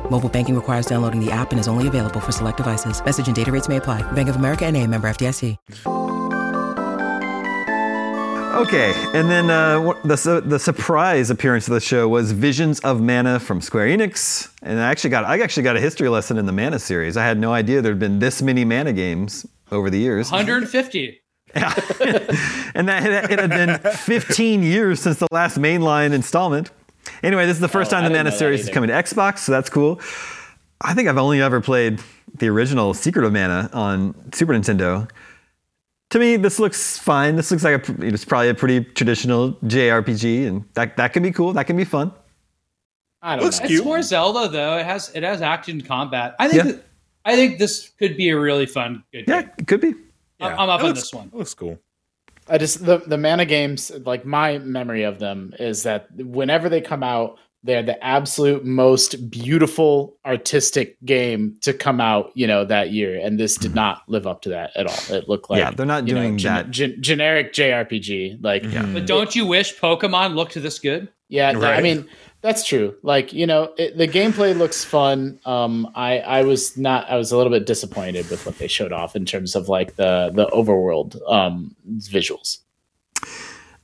S7: Mobile banking requires downloading the app and is only available for select devices. Message and data rates may apply. Bank of America and a member FDIC.
S6: Okay, and then uh, the su- the surprise appearance of the show was Visions of Mana from Square Enix, and I actually got I actually got a history lesson in the Mana series. I had no idea there'd been this many Mana games over the years,
S2: 150. <laughs>
S6: and that it, it had been 15 years since the last mainline installment. Anyway, this is the first
S4: Oh,
S6: time the Mana series is
S4: either.
S6: coming to Xbox, so that's cool. I think I've only ever played the original Secret of Mana on Super Nintendo. To me, this looks fine. This looks like a, it's probably a pretty traditional JRPG, and that, that can be cool. That can be fun.
S4: I don't
S3: Looks
S4: know.
S3: cute.
S2: It's more Zelda though. It has it has action combat. I think
S6: Yeah.
S2: that- I think this could be a really fun good
S6: Yeah,
S2: game.
S6: it could be.
S2: I'm, I'm up
S3: It
S2: on
S3: looks-
S2: this one.
S3: it Looks cool.
S4: I just the the mana games, like my memory of them is that whenever they come out, they're the absolute most beautiful artistic game to come out, you know, that year. And this did not live up to that at all. It looked like
S6: yeah, they're not
S4: you know,
S6: doing
S4: gen-
S6: that.
S4: gen- generic JRPG. Like
S2: But don't you wish Pokemon looked this good?
S4: Yeah, th- I mean that's true. Like you know, it, the gameplay looks fun. Um, I I was not. I was a little bit disappointed with what they showed off in terms of like the the overworld um visuals.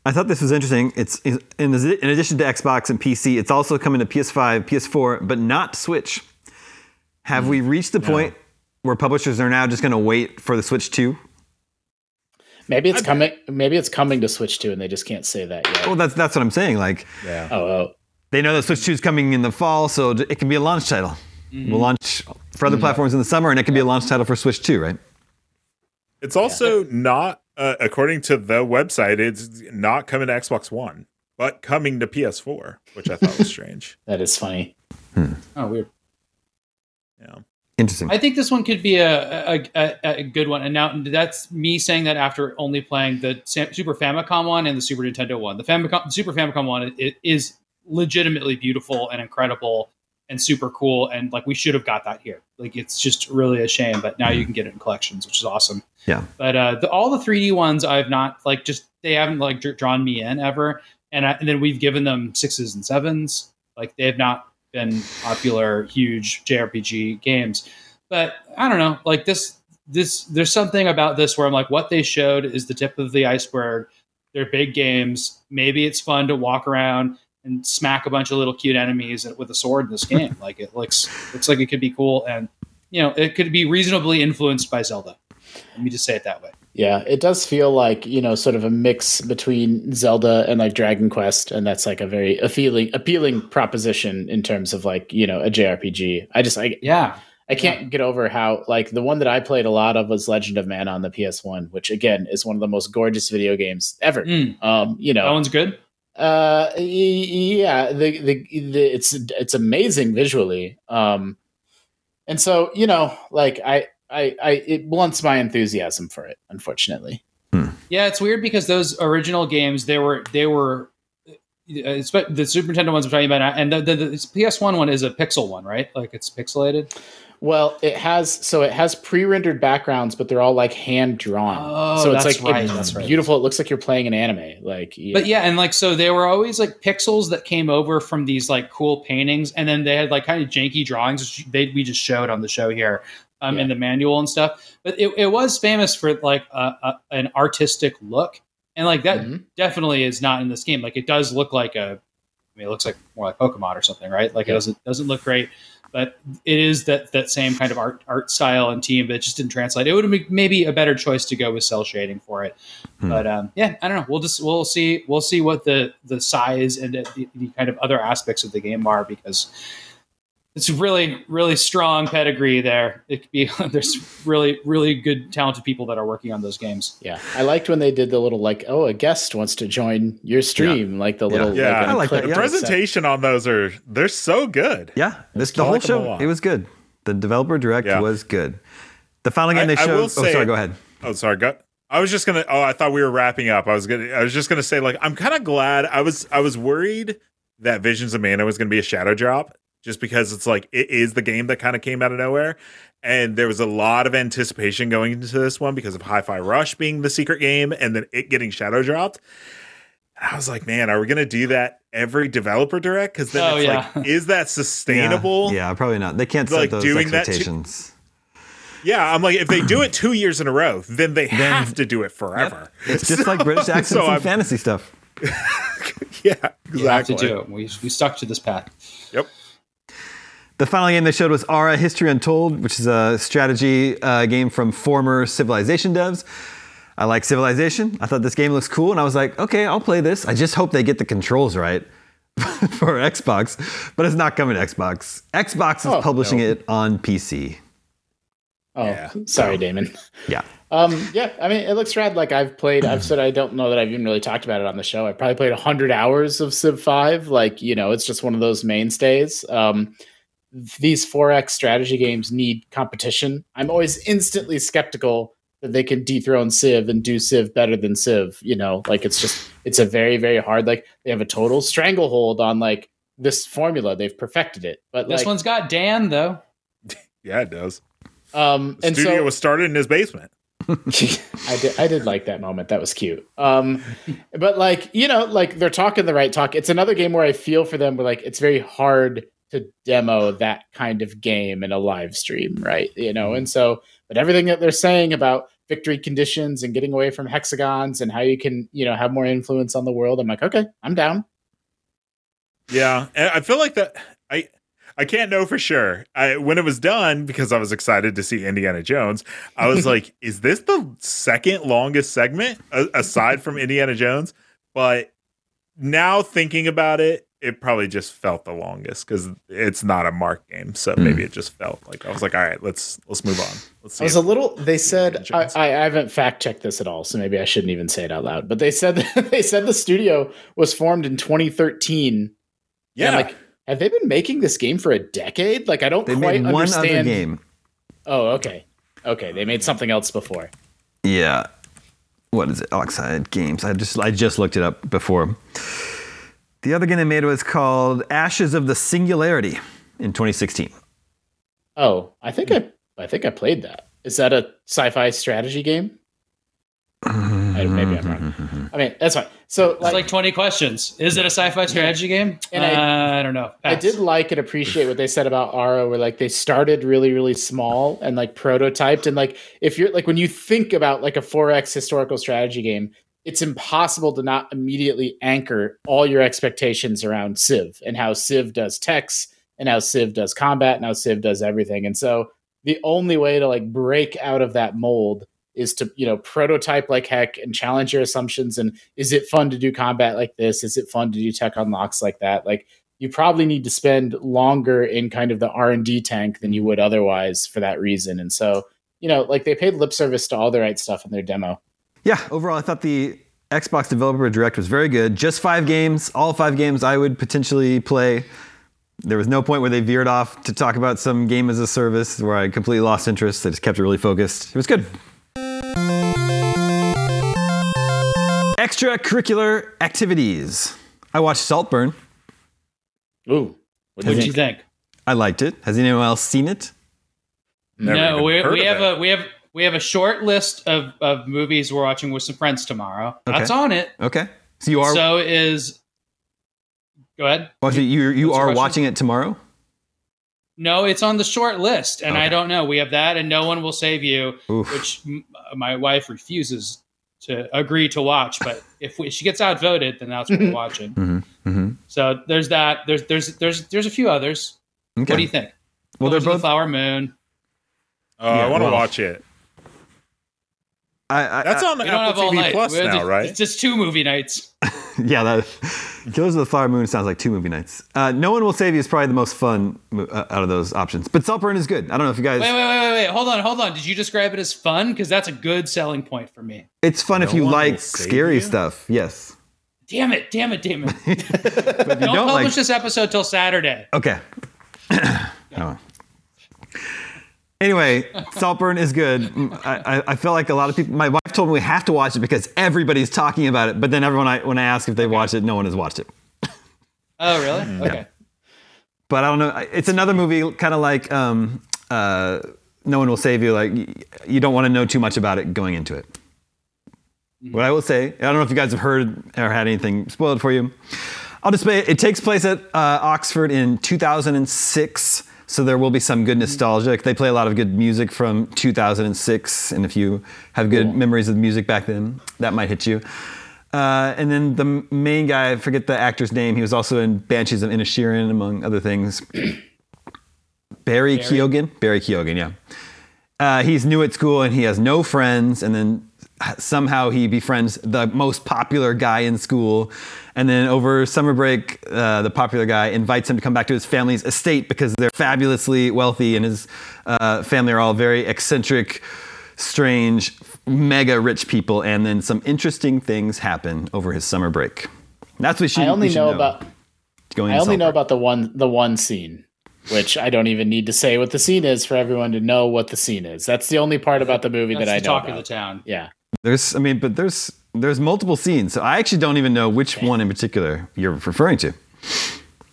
S6: I thought this was interesting. It's in, in addition to Xbox and PC, it's also coming to PS5, PS4, but not Switch. Have we reached the point where publishers are now just going to wait for the Switch 2?
S4: Maybe it's coming. Maybe it's coming to Switch 2, and they just can't say that yet.
S6: Well, that's that's what I'm saying. Like
S3: Yeah.
S4: Oh, oh.
S6: They know that Switch 2 is coming in the fall, so it can be a launch title. Mm-hmm. We'll launch for other mm-hmm. platforms in the summer, and it can be a launch title for Switch 2, right?
S3: It's also not, uh, according to the website, it's not coming to Xbox One, but coming to PS4, which I thought was <laughs> strange.
S4: that is funny. Hmm.
S2: Oh, weird.
S3: Yeah.
S6: Interesting.
S2: I think this one could be a, a, a, a good one. And now that's me saying that after only playing the Super Famicom one and the Super Nintendo one. The Famicom, Super Famicom one it is legitimately beautiful and incredible and super cool. And like we should have got that here. Like it's just really a shame, but now you can get it in collections, which is awesome.
S6: Yeah.
S2: But uh, the, all the 3D ones I've not like just they haven't like dr- drawn me in ever. And, I, and then we've given them sixes and sevens. Like they have not been popular, huge JRPG games. But I don't know, like this, this, there's something about this where I'm like, what they showed is the tip of the iceberg. They're big games. Maybe it's fun to walk around and smack a bunch of little cute enemies with a sword in this game. <laughs> like it looks, looks like it could be cool, and you know, it could be reasonably influenced by Zelda. Let me just say it that way.
S4: Yeah, it does feel like you know, sort of a mix between Zelda and like Dragon Quest, and that's like a very appealing, appealing proposition in terms of like you know a JRPG. I just I
S2: Yeah,
S4: I can't get over how like the one that I played a lot of was Legend of Mana on the PS1, which again is one of the most gorgeous video games ever.
S2: Mm,
S4: Um, you know, that
S2: one's good.
S4: Uh, yeah, the, the the it's it's amazing visually. Um, and so you know, like I I I it blunts my enthusiasm for it, unfortunately.
S2: Yeah, it's weird because those original games they were they were uh, the Super Nintendo ones I'm talking about, and the, the, the PS1 one is a pixel one, right? Like it's pixelated.
S4: Well, it has so it has pre-rendered backgrounds, but they're all like hand drawn.
S2: Oh,
S4: so it's
S2: that's
S4: like
S2: right,
S4: it's
S2: that's right.
S4: beautiful. It looks like you're playing an anime. Like, yeah.
S2: But yeah, and like so they were always like pixels that came over from these like cool paintings, and then they had like kind of janky drawings, they we just showed on the show here. Um, in the manual and stuff, but it, it was famous for like a, a, an artistic look, and like that
S4: Mhm.
S2: definitely is not in this game. Like it does look like a, I mean, it looks like more like Pokemon or something, right? Like it doesn't doesn't look great, but it is that that same kind of art art style and team, but it just didn't translate. It would have been maybe a better choice to go with cel shading for it,
S6: Hmm.
S2: but um, yeah, I don't know. We'll just we'll see we'll see what the the size and the, the kind of other aspects of the game are because it's really really strong pedigree there. It could be <laughs> there's really really good talented people that are working on those games.
S4: yeah, I liked when they did the little like, oh, a guest wants to join your stream, like the
S6: Yeah.
S4: little
S3: Yeah.
S4: like,
S3: I
S6: like that,
S3: The
S6: yeah.
S3: presentation on those are they're so good.
S6: yeah, this the whole
S3: like 'em a
S6: show it was good. The developer direct
S3: Yeah.
S6: was good. The final game
S3: I-
S6: they showed.
S3: will
S6: oh,
S3: say-
S6: sorry. Go ahead.
S3: Oh, sorry. Go. I was just gonna. Oh, I thought we were wrapping up. I was gonna. I was just gonna say, like, I'm kind of glad. I was. I was worried that Visions of Mana was gonna be a shadow drop, just because it's like it is the game that kind of came out of nowhere, and there was a lot of anticipation going into this one because of Hi-Fi Rush being the secret game, and then it getting shadow dropped. And I was like, man, are we gonna do that every developer direct? Because then
S2: Oh,
S3: it's
S2: yeah.
S3: like, is that sustainable?
S6: Yeah, yeah, probably not. They can't set
S3: Like,
S6: those
S3: doing that to-
S6: expectations.
S3: Yeah, I'm like, if they do it two years in a row, then they have to do it forever.
S6: It's just like <laughs> British accents
S3: so
S6: and
S3: I'm-
S6: fantasy stuff. <laughs>
S3: Yeah,
S2: You have to
S3: exactly.
S2: do it. We, we stuck to this path.
S3: Yep.
S6: The final game they showed was Ara History Untold, which is a strategy uh, game from former Civilization devs. I like Civilization. I thought this game looks cool, and I was like, okay, I'll play this. I just hope they get the controls right <laughs> for Xbox, but it's not coming to Xbox. Xbox is
S4: Oh,
S6: publishing
S4: no.
S6: it on PC.
S4: Oh,
S3: Yeah.
S4: sorry, Daemon. <laughs>
S6: Yeah.
S4: Um, yeah, I mean, it looks rad. Like I've played, I've said I don't know that I've even really talked about it on the show. I probably played hundred hours of Civ Five. Like you know, it's just one of those mainstays. Um, these 4X strategy games need competition. I'm always instantly skeptical that they can dethrone Civ and do Civ better than Civ. You know, like it's just it's a very very hard. Like they have a total stranglehold on like this formula. They've perfected it, but
S2: This
S4: like,
S2: one's got Dan though. <laughs>
S3: Yeah, it does.
S4: um,
S3: The
S4: and
S3: studio
S4: so
S3: was started in his basement. <laughs> <laughs>
S4: I did I did like that moment. That was cute. Um but like, you know, like they're talking the right talk. It's another game where I feel for them where like it's very hard to demo that kind of game in a live stream, right? You know, mm-hmm. and so but everything that they're saying about victory conditions and getting away from hexagons and how you can, you know, have more influence on the world, I'm like, okay, I'm down.
S3: Yeah, and I feel like that. I I can't know for sure. I when it was done because I was excited to see Indiana Jones. I was <laughs> like, is this the second longest segment a- aside from <laughs> Indiana Jones? But now thinking about it, it probably just felt the longest because it's not a mark game. So hmm. maybe it just felt like I was like, all right, let's let's move on. Let's see.
S4: I was
S3: if-
S4: a little. They said I, I, I haven't fact checked this at all, so maybe I shouldn't even say it out loud. But they said <laughs> they said the studio was formed in 2013.
S3: yeah,
S4: And, like, have they been making this game for a decade? Like, I don't
S6: They
S4: quite
S6: made one
S4: understand.
S6: other game.
S4: Oh, okay. Okay, they made something else before.
S1: Yeah. What is it? Oxide Games. I just I just looked it up before. The other game they made was called Ashes of the Singularity in 2016.
S4: Oh, I think I I think I played that. Is that a sci-fi strategy game? I, maybe I'm wrong. <laughs> I mean, that's fine. So,
S2: It's
S4: like,
S2: like 20 questions. Is it a sci-fi strategy game?
S4: And I-
S2: uh, I don't know.
S4: I did like and appreciate what they said about Ara, where like they started really, really small and like prototyped. And like if you're like when you think about like a 4X historical strategy game, it's impossible to not immediately anchor all your expectations around Civ and how Civ does techs and how Civ does combat and how Civ does everything. And so the only way to like break out of that mold is to you know prototype like heck and challenge your assumptions and is it fun to do combat like this? Is it fun to do tech unlocks like that? Like you probably need to spend longer in kind of the r&d tank than you would otherwise for that reason. And so you know like they paid lip service to all the right stuff in their demo
S1: Yeah, overall, I thought the Xbox Developer Direct was very good. Just five games, all five games I would potentially play. There was no point where they veered off to talk about some game as a service where I completely lost interest. I just kept it really focused. It was good. Extracurricular activities. I watched Saltburn.
S4: ooh what do
S2: What'd
S4: you
S2: you
S4: think?
S2: think?
S1: I liked it. Has anyone else seen it?
S3: Never
S2: no, we, we have
S3: it.
S2: a we have we have a short list of, of movies we're watching with some friends tomorrow. That's on it.
S1: Okay. So you are
S2: So is go ahead.
S1: oh, so you you
S2: What's
S1: are watching it tomorrow?
S2: No, it's on the short list, and I don't know. We have that, and no one will save you,
S1: Oof.
S2: which m- my wife refuses to agree to watch. But <laughs> if we, she gets outvoted, then that's what we're watching.
S1: Mhm, mhm.
S2: So there's that. There's there's there's there's a few others.
S1: Okay.
S2: What do you think?
S1: well, they're
S2: Killers of the
S1: both.
S2: Flower Moon.
S3: Oh, I want to
S1: well.
S3: watch it.
S1: I, I,
S3: That's
S1: I-
S3: on
S2: We don't have
S3: Apple TV. Plus
S2: We have
S3: now,
S2: to-
S3: right?
S2: It's just two movie nights. <laughs>
S1: Yeah, that Killers of the Flower Moon sounds like two movie nights. Uh, no one will save you is probably the most fun uh, out of those options. But Saltburn is good. I don't know if you guys.
S2: Wait, wait, wait, wait, wait. Hold on, hold on. Did you describe it as fun? Because that's a good selling point for me.
S1: It's fun if you like scary
S3: you?
S1: stuff. Yes.
S2: Damn it! Damn it! Damn it! <laughs>
S1: But if you
S2: Don't,
S1: don't
S2: publish
S1: like.
S2: this episode till Saturday.
S1: Okay. <coughs> Oh. Anyway, Saltburn is good. Mm, I, I, I feel like a lot of people. My wife told me we have to watch it because everybody's talking about it. But then everyone, I, when I ask if they watched it, no one has watched it.
S2: Oh, really? Okay.
S1: but I don't know. It's another movie, kind of like um, uh, No One Will Save You. Like you don't want to know too much about it going into it. What I will say, I don't know if you guys have heard or had anything spoiled for you. I'll just say it takes place at uh, Oxford in 2006, so there will be some good nostalgia. They play a lot of good music from 2006, and if you have good memories of music back then, that might hit you. Uh, and then the main guy, I forget the actor's name. He was also in Banshees of Inisherin, among other things. <coughs> Barry, Keoghan. Barry Keoghan, yeah. Uh, he's new at school and he has no friends, and then somehow he befriends the most popular guy in school. And then over summer break, uh, the popular guy invites him to come back to his family's estate because they're fabulously wealthy, and his uh, family are all very eccentric, strange, mega rich people. And then some interesting things happen over his summer break. That's what you
S4: i only
S1: you should
S4: know, about
S1: going
S4: i only know
S1: Saltburn.
S4: about the one the one scene which i don't even need to say what the scene is for everyone to know what the scene is that's the only part about the movie
S2: That's
S4: that i
S2: the
S4: know
S2: talk
S4: about.
S2: of the town.
S4: yeah
S1: There's, I mean, but there's there's multiple scenes, so I actually don't even know which one in particular you're referring to.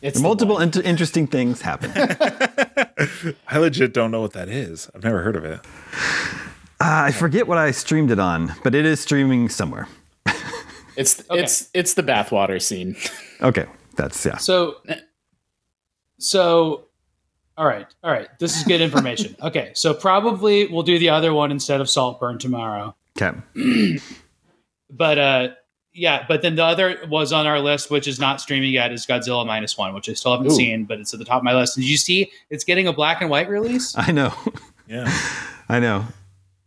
S4: it's
S1: Multiple inter- interesting things happen. <laughs>
S3: I legit don't know what that is. I've never heard of it.
S1: Uh, I forget what I streamed it on, but it is streaming somewhere. <laughs>
S4: it's it's it's the bathwater scene <laughs>
S1: Okay, that's yeah.
S2: So, so, all right, all right. This is good information. Okay, so probably we'll do the other one instead of Saltburn tomorrow.
S1: Okay. <clears throat>
S2: But uh, yeah, but then the other was on our list, which is not streaming yet, is Godzilla minus one, which I still haven't
S4: Ooh.
S2: seen, but it's at the top of my list. Did you see it's getting a black and white release? <laughs>
S1: I know,
S3: Yeah.
S1: I know.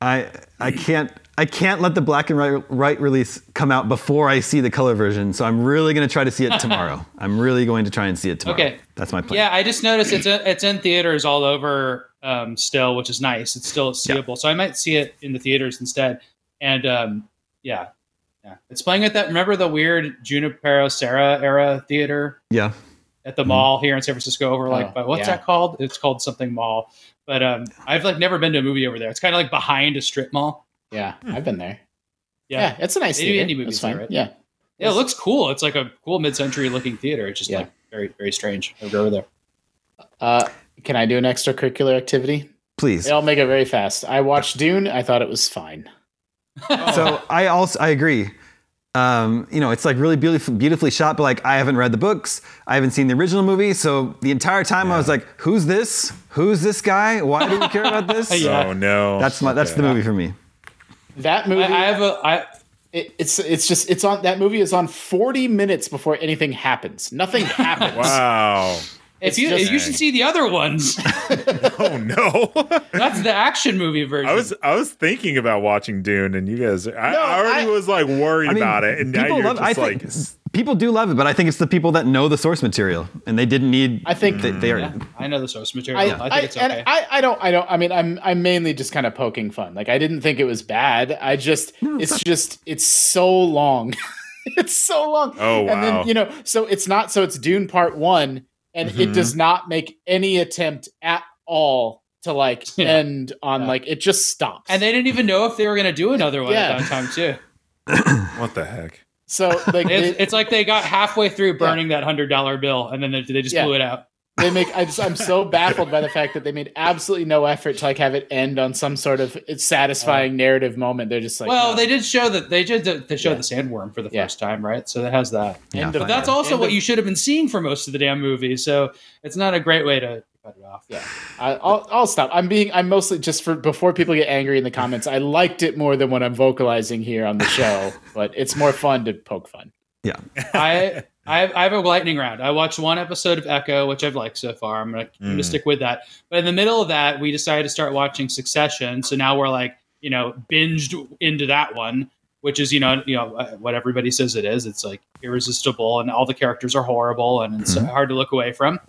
S1: I I can't I can't let the black and white, right release come out before I see the color version. So I'm really gonna try to see it <laughs> tomorrow. I'm really going to try and see it tomorrow.
S2: Okay.
S1: that's my plan.
S2: Yeah, I just noticed it's a, it's in theaters all over um, still, which is nice. It's still seeable, so I might see it in the theaters instead. And um, yeah, yeah, it's playing at that. Remember the weird Junipero Serra era theater
S1: yeah.
S2: at the mall here in San Francisco over like
S4: Oh,
S2: but what's
S4: yeah.
S2: that called? It's called something mall. But um, I've like never been to a movie over there. It's kind of like behind a strip mall.
S4: Yeah, I've been there.
S2: Yeah.
S4: Yeah, it's a nice
S2: They
S4: theater.
S2: indie movies
S4: It's fine.
S2: there, right?
S4: Yeah.
S2: Yeah, it looks cool. It's like a cool mid-century looking theater. It's just
S4: Yeah.
S2: like very very strange. I'll go over there.
S4: Uh, can I do an extracurricular activity?
S6: Please.
S4: I'll make it very fast. I watched Dune. I thought it was fine. <laughs>
S6: So I also I agree. Um, you know, it's like really beautiful, beautifully shot, but like I haven't read the books, I haven't seen the original movie, so the entire time I was like, "Who's this? Who's this guy? Why do we care about <laughs> this?"
S2: Yeah.
S3: Oh no.
S6: That's my that's the movie for me.
S4: That movie.
S2: I, I have a I
S4: it, it's it's just it's on that movie is on 40 minutes before anything happens. Nothing <laughs> happens.
S3: Wow.
S2: If you
S4: just-
S2: you should see the other ones. <laughs> <laughs>
S3: Oh no.
S2: That's the action movie version.
S3: I was I was thinking about watching Dune, and you guys, I,
S4: No,
S3: I already
S4: I-
S3: was like worried
S6: I mean,
S3: about it, and now
S6: people
S3: you're
S6: love.
S3: just
S6: I think people do love it, but I think it's the people that know the source material and they didn't need.
S4: I think
S6: they, they are.
S2: yeah, I know the source material.
S4: I,
S2: I,
S4: I,
S2: think it's
S4: and
S2: okay.
S4: I, I don't I don't I mean I'm I'm mainly just kind of poking fun. Like I didn't think it was bad. I just it's just it's so long. <laughs> it's so long.
S3: Oh,
S4: And
S3: wow.
S4: then you know, so it's not so it's Dune part 1 and it
S3: Mhm.
S4: does not make any attempt at all to like <laughs>
S2: Yeah.
S4: end on
S2: Yeah.
S4: like it just stops.
S2: and they didn't even know if they were going to do another one
S4: Yeah.
S2: at that time too. <clears throat> <clears throat>
S3: what the heck?
S4: so like
S2: It's,
S4: they,
S2: it's like they got halfway through burning that hundred dollar bill, and then they, they just
S4: Yeah.
S2: blew it out.
S4: They make I just I'm so baffled by the fact that they made absolutely no effort to like have it end on some sort of satisfying uh, narrative moment. They're just like
S2: well,
S4: no.
S2: they did show that they did they showed
S4: Yeah.
S2: the sandworm for the
S4: Yeah.
S2: first time, right? So that has that.
S6: Yeah.
S4: End of-
S2: But that's also
S4: End
S2: what
S4: of-
S2: you should have been seeing for most of the damn movie. So it's not a great way to cut it off.
S4: Yeah, I, I'll I'll stop. I'm being I'm mostly just for before people get angry in the comments. I liked it more than what I'm vocalizing here on the show, <laughs> but it's more fun to poke fun.
S6: Yeah.
S2: I I have, I have a lightning round. I watched one episode of Echo, which I've liked so far. I'm gonna, I'm gonna
S3: Mm.
S2: stick with that. But in the middle of that, we decided to start watching Succession. So now we're like, you know, binged into that one, which is you know, you know uh, what everybody says it is. It's like irresistible, and all the characters are horrible, and it's
S6: Mhm.
S2: hard to look away from.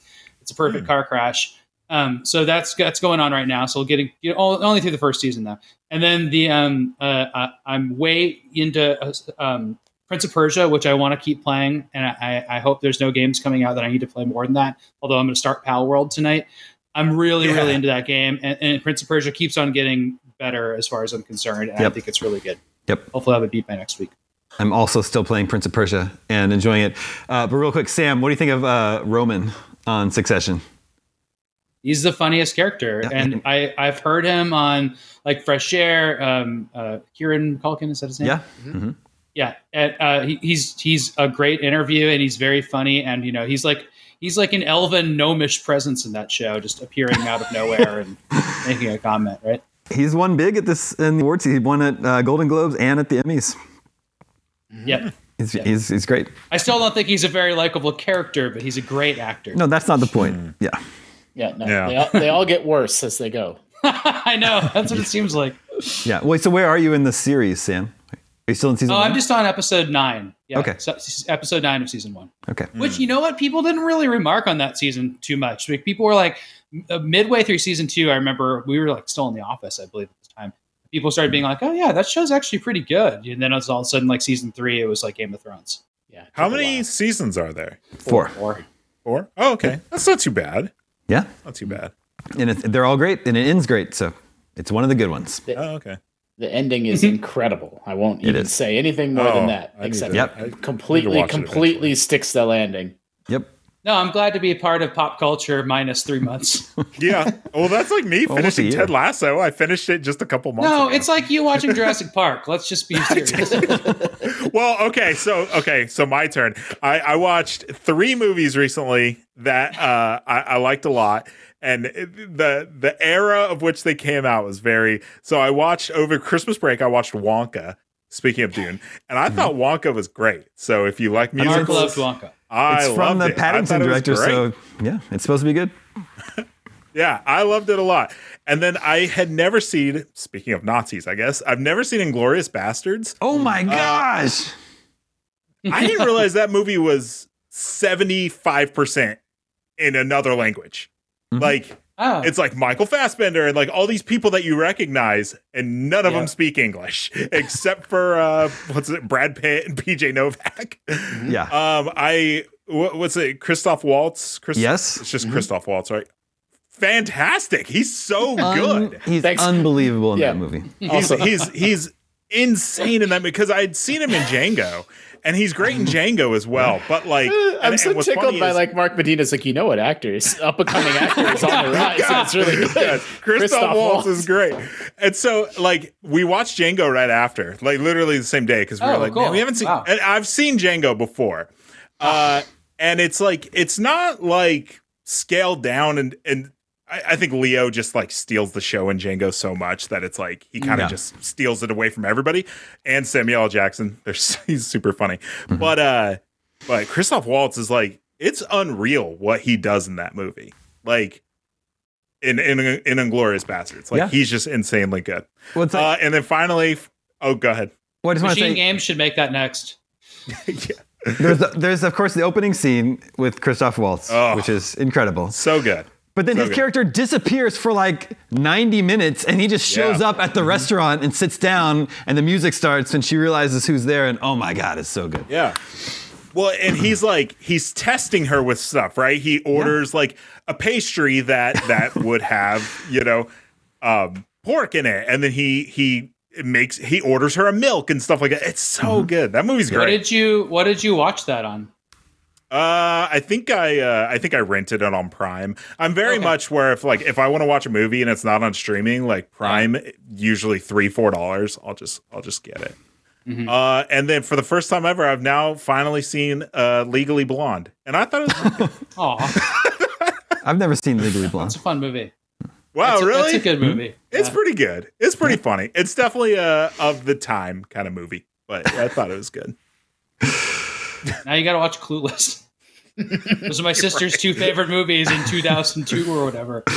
S2: It's a perfect car crash. Um, so that's that's going on right now. So getting you know, only only through the first season though, and then the um, uh, I, I'm way into uh, um, Prince of Persia, which I want to keep playing, and I, I hope there's no games coming out that I need to play more than that. Although I'm going to start Palworld tonight. I'm really,
S3: Yeah.
S2: really into that game, and, and Prince of Persia keeps on getting better as far as I'm concerned, and I think it's really good.
S6: Yep.
S2: Hopefully, I'll have it beat by next week.
S6: I'm also still playing Prince of Persia and enjoying it. Uh, but real quick, Sam, what do you think of uh, Roman on Succession?
S2: He's the funniest character,
S6: Yeah.
S2: and I I've heard him on like Fresh Air. Um, uh, Kieran Culkin is that his name?
S6: Yeah. Mhm.
S2: Yeah and, uh, he, he's he's a great interview and he's very funny and you know he's like he's like an elven gnomish presence in that show just appearing out of nowhere and <laughs> making a comment right
S6: He's won big at this in the awards. He won at uh, Golden Globes and at the Emmys.
S2: yep
S6: He's, he's, he's great.
S2: i still don't think he's a very likable character but he's a great actor
S6: No, that's not the point. Yeah.
S4: Yeah, no,
S3: Yeah.
S4: They, all, they all get worse as they go. <laughs>
S2: i know that's what it seems like
S6: Yeah. Wait, so where are you in the series, Sam? Are you still in season
S2: oh
S6: one?
S2: i'm just on episode nine yeah
S6: Okay.
S2: so, episode nine of season one
S6: Okay.
S2: Which you know what people didn't really remark on that season too much. Like people were like uh, midway through season two. I remember we were like still in the office, I believe at the time. People started being like, "Oh yeah, that show's actually pretty good." And then it's all of a sudden like season three, it was like Game of Thrones.
S4: Yeah.
S3: How many seasons are there?
S6: Four.
S2: Or
S3: Four. Oh, okay. That's not too bad.
S6: Yeah.
S3: Not too bad.
S6: And it, they're all great and it ends great. So it's one of the good ones.
S3: Oh, okay.
S4: The ending is incredible. I won't even
S6: is.
S4: say anything more
S3: Oh,
S4: than that.
S3: I
S4: Except
S3: to-
S6: Yep.
S3: I
S4: completely,
S3: it
S4: completely sticks the landing.
S6: Yep.
S2: no, I'm glad to be a part of pop culture minus three months. <laughs>
S3: Yeah. Well, that's like me
S6: Almost a
S3: finishing
S6: year.
S3: Ted Lasso. I finished it just a couple months
S2: no,
S3: ago.
S2: it's like you watching Jurassic Park. Let's just be <laughs> serious. <laughs>
S3: well, okay, so okay, so my turn. I, I watched three movies recently that uh, I, I liked a lot, and the the era of which they came out was very. So I watched over Christmas break. I watched Wonka. Speaking of Dune, and I mm-hmm. thought Wonka was great. So if you like
S2: Mark
S3: musicals,
S2: loved Wonka.
S3: I
S6: It's from
S3: loved
S6: the
S3: it. I
S6: Paddington director. So yeah, it's supposed to be good. <laughs>
S3: Yeah, I loved it a lot. And then I had never seen, speaking of Nazis, I guess, I've never seen Inglourious Basterds.
S6: Oh my uh, gosh. <laughs>
S3: I didn't realize that movie was 75% in another language.
S6: Mhm.
S3: Like,
S2: Oh,
S3: it's like Michael Fassbender and like all these people that you recognize, and none of
S2: Yeah.
S3: them speak English <laughs> except for, uh, what's it, Brad Pitt and BJ Novak.
S6: Yeah.
S3: Um, I what, what's it? Christoph Waltz. Chris,
S1: Yes.
S3: it's just Christoph Waltz, right? Fantastic. He's so good.
S1: Un- he's
S4: Thanks.
S1: unbelievable in
S4: Yeah.
S1: that movie.
S3: He's he's he's insane in that because I'd seen him in Django, and he's great in Django as well. But like, <laughs>
S4: I'm
S3: and-
S4: so
S3: and what's
S4: tickled
S3: funny
S4: by
S3: is-
S4: like Mark Medina's like, you know what actors, up and coming <laughs> actors on the rise. and it's really <laughs> good.
S3: Yeah, Christoph Waltz is great. And so, like, we watched Django right after, like, literally the same day, because we were
S2: Oh,
S3: like,
S2: cool.
S3: man, we haven't seen.
S2: Wow.
S3: And I've seen Django before, uh, and it's like it's not like scaled down, and and I, I think Leo just like steals the show in Django so much that it's like he kind of
S1: Yeah.
S3: just steals it away from everybody. And Samuel L. Jackson, <laughs> they're, he's super funny, but uh, but Christoph Waltz is like it's unreal what he does in that movie, like. In in in Inglourious Basterds, like
S1: Yeah.
S3: he's just insanely good.
S1: What's
S3: Uh, and then finally, oh, go ahead.
S1: what I just want to
S2: Machine
S1: say,
S2: Games should make that next. <laughs> yeah.
S1: there's, there's of course the opening scene with Christoph Waltz,
S3: Oh.
S1: which is incredible.
S3: So good.
S1: But then
S3: So
S1: his
S3: good.
S1: character disappears for like 90 minutes and he just shows
S3: Yeah.
S1: up at the restaurant and sits down and the music starts and she realizes who's there and oh my god, it's so good.
S3: Yeah. Well, and he's like he's testing her with stuff, right? He orders like a pastry that that <laughs> would have you know um, pork in it, and then he he makes he orders her a milk and stuff like that. It's so good. That movie's great.
S2: What
S3: great.
S2: did you What did you watch that on?
S3: Uh, I think I uh, I think I rented it on Prime. I'm very
S2: Okay.
S3: much where if like if I want to watch a movie and it's not on streaming, like Prime, usually three four dollars, I'll just I'll just get it.
S2: Mm-hmm.
S3: Uh, and then for the first time ever, I've now finally seen uh, Legally Blonde, and I thought it was <laughs> good.
S2: Oh, <laughs>
S1: I've never seen Legally Blonde.
S2: it's a fun movie.
S3: wow,
S2: It's a,
S3: really?
S2: It's a good movie.
S3: It's
S2: Yeah.
S3: pretty good. It's pretty funny. It's definitely a of the time kind of movie, but I thought it was good. <laughs>
S2: Now you got to watch Clueless. <laughs> Those are my sister's two favorite movies in 2002 or whatever.
S3: And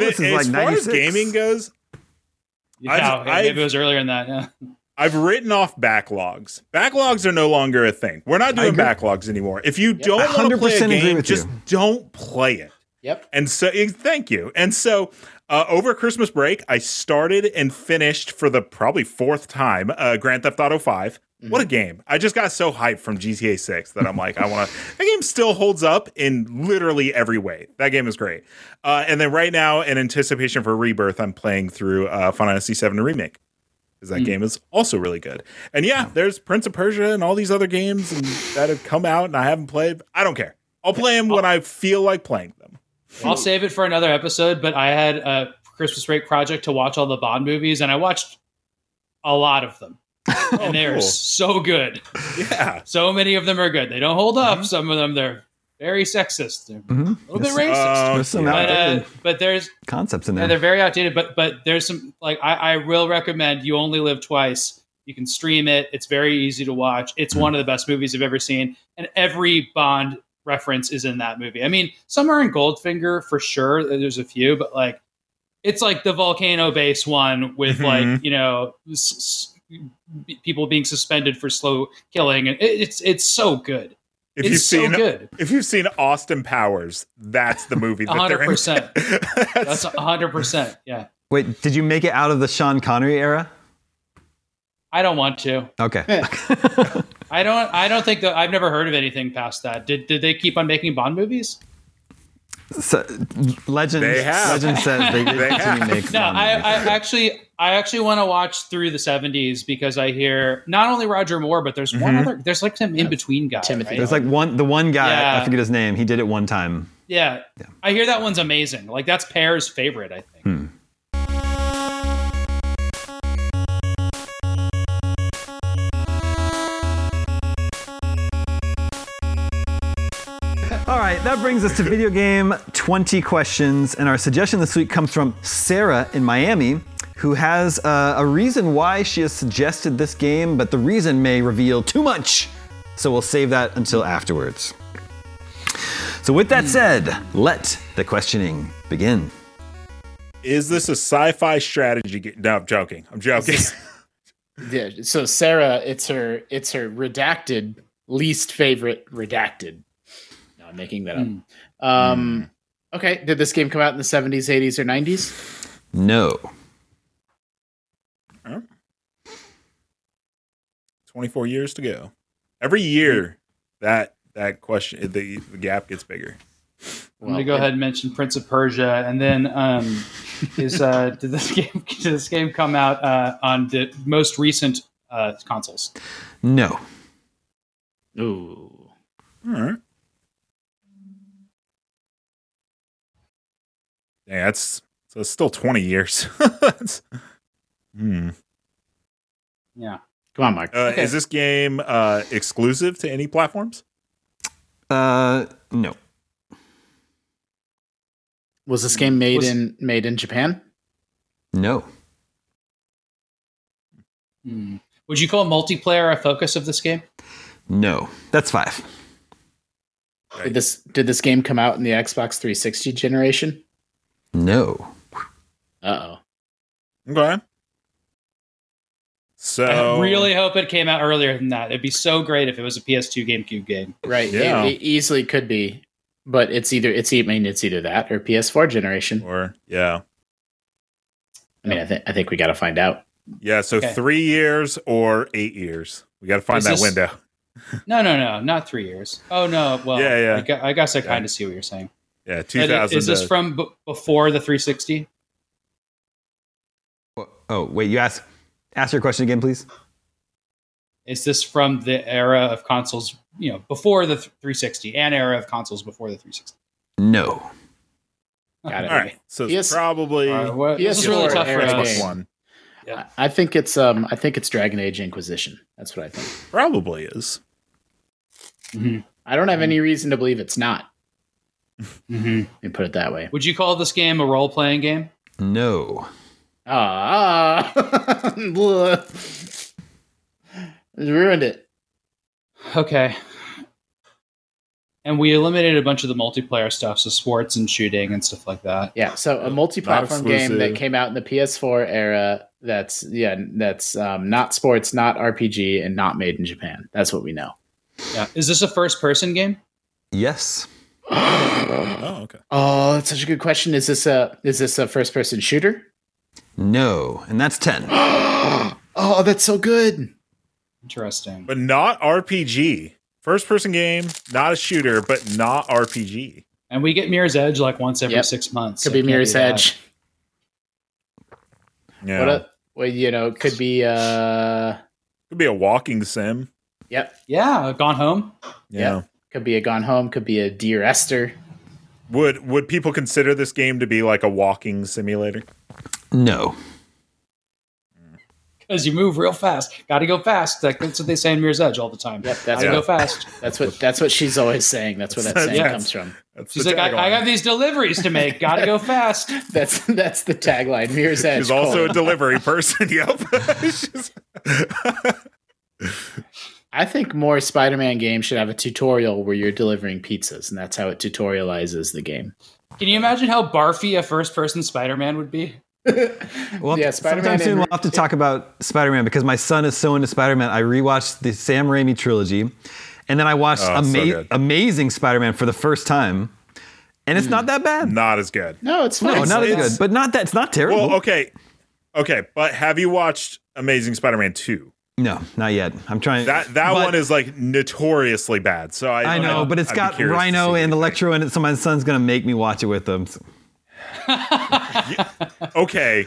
S3: then,
S1: Clueless is like
S3: as far as gaming goes,
S2: Yeah,
S3: I've-
S2: yeah,
S3: I've-
S2: maybe it was earlier than that. Yeah.
S3: I've written off backlogs. Backlogs are no longer a thing. We're not doing backlogs anymore. If you don't want to
S1: 100%
S3: play a game, just
S1: you.
S3: don't play it.
S4: Yep.
S3: And so, eh, thank you. And so, uh, over Christmas break, I started and finished for the probably fourth time uh, Grand Theft Auto 5. What a game. I just got so hyped from GTA 6 that I'm like, I want to. <laughs> That game still holds up in literally every way. That game is great. Uh, and then right now, in anticipation for Rebirth, I'm playing through uh, Final Fantasy 7 Remake because that game is also really good. And yeah, there's Prince of Persia and all these other games and, that have come out and I haven't played. I don't care. I'll play them when I feel like playing them.
S2: I'll save it for another episode, but I had a Christmas break project to watch all the Bond movies, and I watched a lot of them. And they are
S3: Oh, cool.
S2: so good.
S3: Yeah.
S2: So many of them are good. They don't hold up.
S3: Mm-hmm.
S2: Some of them they're very sexist. They're
S1: Mhm.
S2: a little bit racist.
S3: Uh,
S1: There's some
S2: but, uh, but there's
S1: concepts in
S2: yeah,
S1: there.
S2: they're very outdated. But but there's some like I, I will recommend. You only live twice. You can stream it. It's very easy to watch. It's one of the best movies I've ever seen, and every Bond reference is in that movie. I mean, some are in Goldfinger for sure. There's a few, but like it's like the volcano base one with like you know s- s- people being suspended for slow killing, and it's it's so good.
S3: If
S2: it's
S3: you've
S2: so
S3: seen
S2: good.
S3: if you've seen Austin Powers, that's the movie that they're in.
S2: 100%. <laughs>
S3: That's-
S2: That's hundred percent. Yeah,
S1: Wait, did you make it out of the Sean Connery era?
S2: I don't want to.
S1: Okay. <laughs>
S2: I don't. I don't think that I've never heard of anything past that. Did Did they keep on making Bond movies?
S1: So, legend,
S3: They have.
S1: legend says they did <laughs>
S3: They have.
S1: make
S2: No, I. I actually, I actually want to watch through the '70s because I hear not only Roger Moore, but there's one
S3: Mhm.
S2: other. There's like some in between guy.
S4: Timothy
S2: right?
S1: There's like one, the one guy,
S2: Yeah.
S1: I forget his name. He did it one time.
S2: Yeah, I hear that one's amazing. Like that's Pear's favorite, I think.
S1: Hmm. Right, that brings us to video game 20 questions. And our suggestion this week comes from Sarah in Miami, who has uh, a reason why she has suggested this game, but the reason may reveal too much. So we'll save that until afterwards. So, with that said, let the questioning begin.
S3: Is this a sci-fi strategy game? No, I'm joking. I'm joking. <laughs>
S4: Yeah. So Sarah, it's her it's her redacted least favorite redacted. No, I'm making that up. Um okay. Did this game come out in the 70s, 80s, or 90s?
S1: No.
S3: 24 years to go. Every year that that question the, the gap gets bigger.
S2: I'm gonna go ahead and mention Prince of Persia, and then um, <laughs> is uh, did this game <laughs> did this game come out uh, on the most recent uh, consoles?
S6: No.
S4: Ooh.
S3: All right. Yeah, that's so it's still 20 years. <laughs> Hmm.
S2: Yeah.
S4: Come on, Mike.
S3: Uh,
S2: Okay.
S3: Is this game uh, exclusive to any platforms?
S6: Uh, no.
S4: Was this game made
S2: Was-
S4: in made in Japan?
S6: No.
S2: Hmm. Would you call multiplayer a focus of this game?
S6: No. That's five.
S4: Did this did this game come out in the Xbox 360 generation?
S6: No.
S4: Uh oh.
S3: Okay. So
S2: I really hope it came out earlier than that. It'd be so great if it was a PS2 GameCube game.
S4: Right.
S3: Yeah.
S4: It, it easily could be, but it's either it's I mean it's either that or PS4 generation.
S3: or yeah.
S4: I mean I think I think we got to find out.
S3: Yeah, so
S2: Okay.
S3: three years or eight years. We got to find
S2: Is
S3: that
S2: this-
S3: window. <laughs>
S2: No, no, no, not three years. Oh no, well,
S3: Yeah, yeah.
S2: I, gu- I guess I kind of see what you're saying.
S3: Yeah, 2000.
S2: Is this
S3: to-
S2: from b- before the 360?
S6: Oh, wait. You ask. Ask your question again, please.
S2: Is this from the era of consoles, you know, before the 360 and era of consoles before the 360?
S6: No.
S4: Got it.
S3: All right, so it's
S4: PS
S3: probably
S2: Uh, what- this is
S4: PS4
S2: really tough for
S4: era
S2: us.
S3: Xbox
S4: game.
S3: One.
S2: Yeah.
S4: I think it's um I think it's Dragon Age Inquisition. That's what I think.
S3: Probably is.
S2: Mhm.
S4: I don't have any reason to believe it's not.
S2: Mhm.
S4: Let me put it that way.
S2: Would you call this game a role playing game?
S6: No.
S4: Ah, <laughs> ruined it.
S2: Okay. And we eliminated a bunch of the multiplayer stuff, so sports and shooting and stuff like that.
S4: Yeah, so a multi-platform game that came out in the PS4 era. That's yeah, that's um, not sports, not RPG, and not made in Japan. That's what we know.
S2: Yeah. Is this a first person game?
S6: Yes.
S3: Oh, okay.
S4: Oh, that's such a good question. Is this a is this a first person shooter?
S6: No. And that's 10. <gasps>
S4: oh, that's so good.
S2: Interesting.
S3: But not RPG. First person game, not a shooter, but not RPG.
S2: And we get Mirror's Edge like once every
S4: Yep.
S2: six months.
S4: Could
S2: so
S4: be Mirror's
S2: that.
S4: Edge.
S3: Yeah.
S4: What a, well, you know, it could be uh
S3: Could be a walking sim.
S4: yep,
S2: Yeah, Gone Home.
S3: Yeah.
S4: Yep. Could be a Gone Home, could be a Dear Esther.
S3: Would would people consider this game to be like a walking simulator?
S6: No.
S2: Because you move real fast. Got to go fast. Like, that's what they say in Mirror's Edge all the time.
S4: Yep,
S2: Got
S4: that's
S2: to
S3: Yeah.
S2: go fast.
S4: that's what that's what she's always saying. That's where that saying
S3: Yeah.
S4: comes from.
S3: That's
S2: She's like, I, I have these deliveries to make. Got to go fast. <laughs>
S4: That's that's the tagline. Mirror's Edge.
S3: She's also a delivery person. <laughs> Yep. <laughs> She's-
S4: I think more Spider-Man games should have a tutorial where you're delivering pizzas, and that's how it tutorializes the game.
S2: Can you imagine how barfy a first person Spider Man would be? <laughs>
S6: Well,
S4: Yeah,
S6: yeah,
S4: Spider-Man
S6: sometime soon we'll have to talk about Spider-Man because my son is so into Spider-Man. I rewatched the Sam Raimi trilogy, and then I watched
S3: Oh,
S6: Ama-
S3: good.
S6: Amazing Spider-Man for the first time, and it's not mm. that bad.
S3: not as good.
S4: No, it's fine.
S6: no, not as good, but not that. It's not terrible.
S3: Well, okay. Okay, but have you watched Amazing Spider-Man 2?
S6: No, not yet. I'm trying.
S3: That that
S6: but-
S3: one is like notoriously bad. So I
S6: I know,
S3: I'd-
S6: but it's
S3: I'd
S6: got Rhino and. Electro in it, so my son's gonna make me watch it with them. <laughs>
S3: Okay.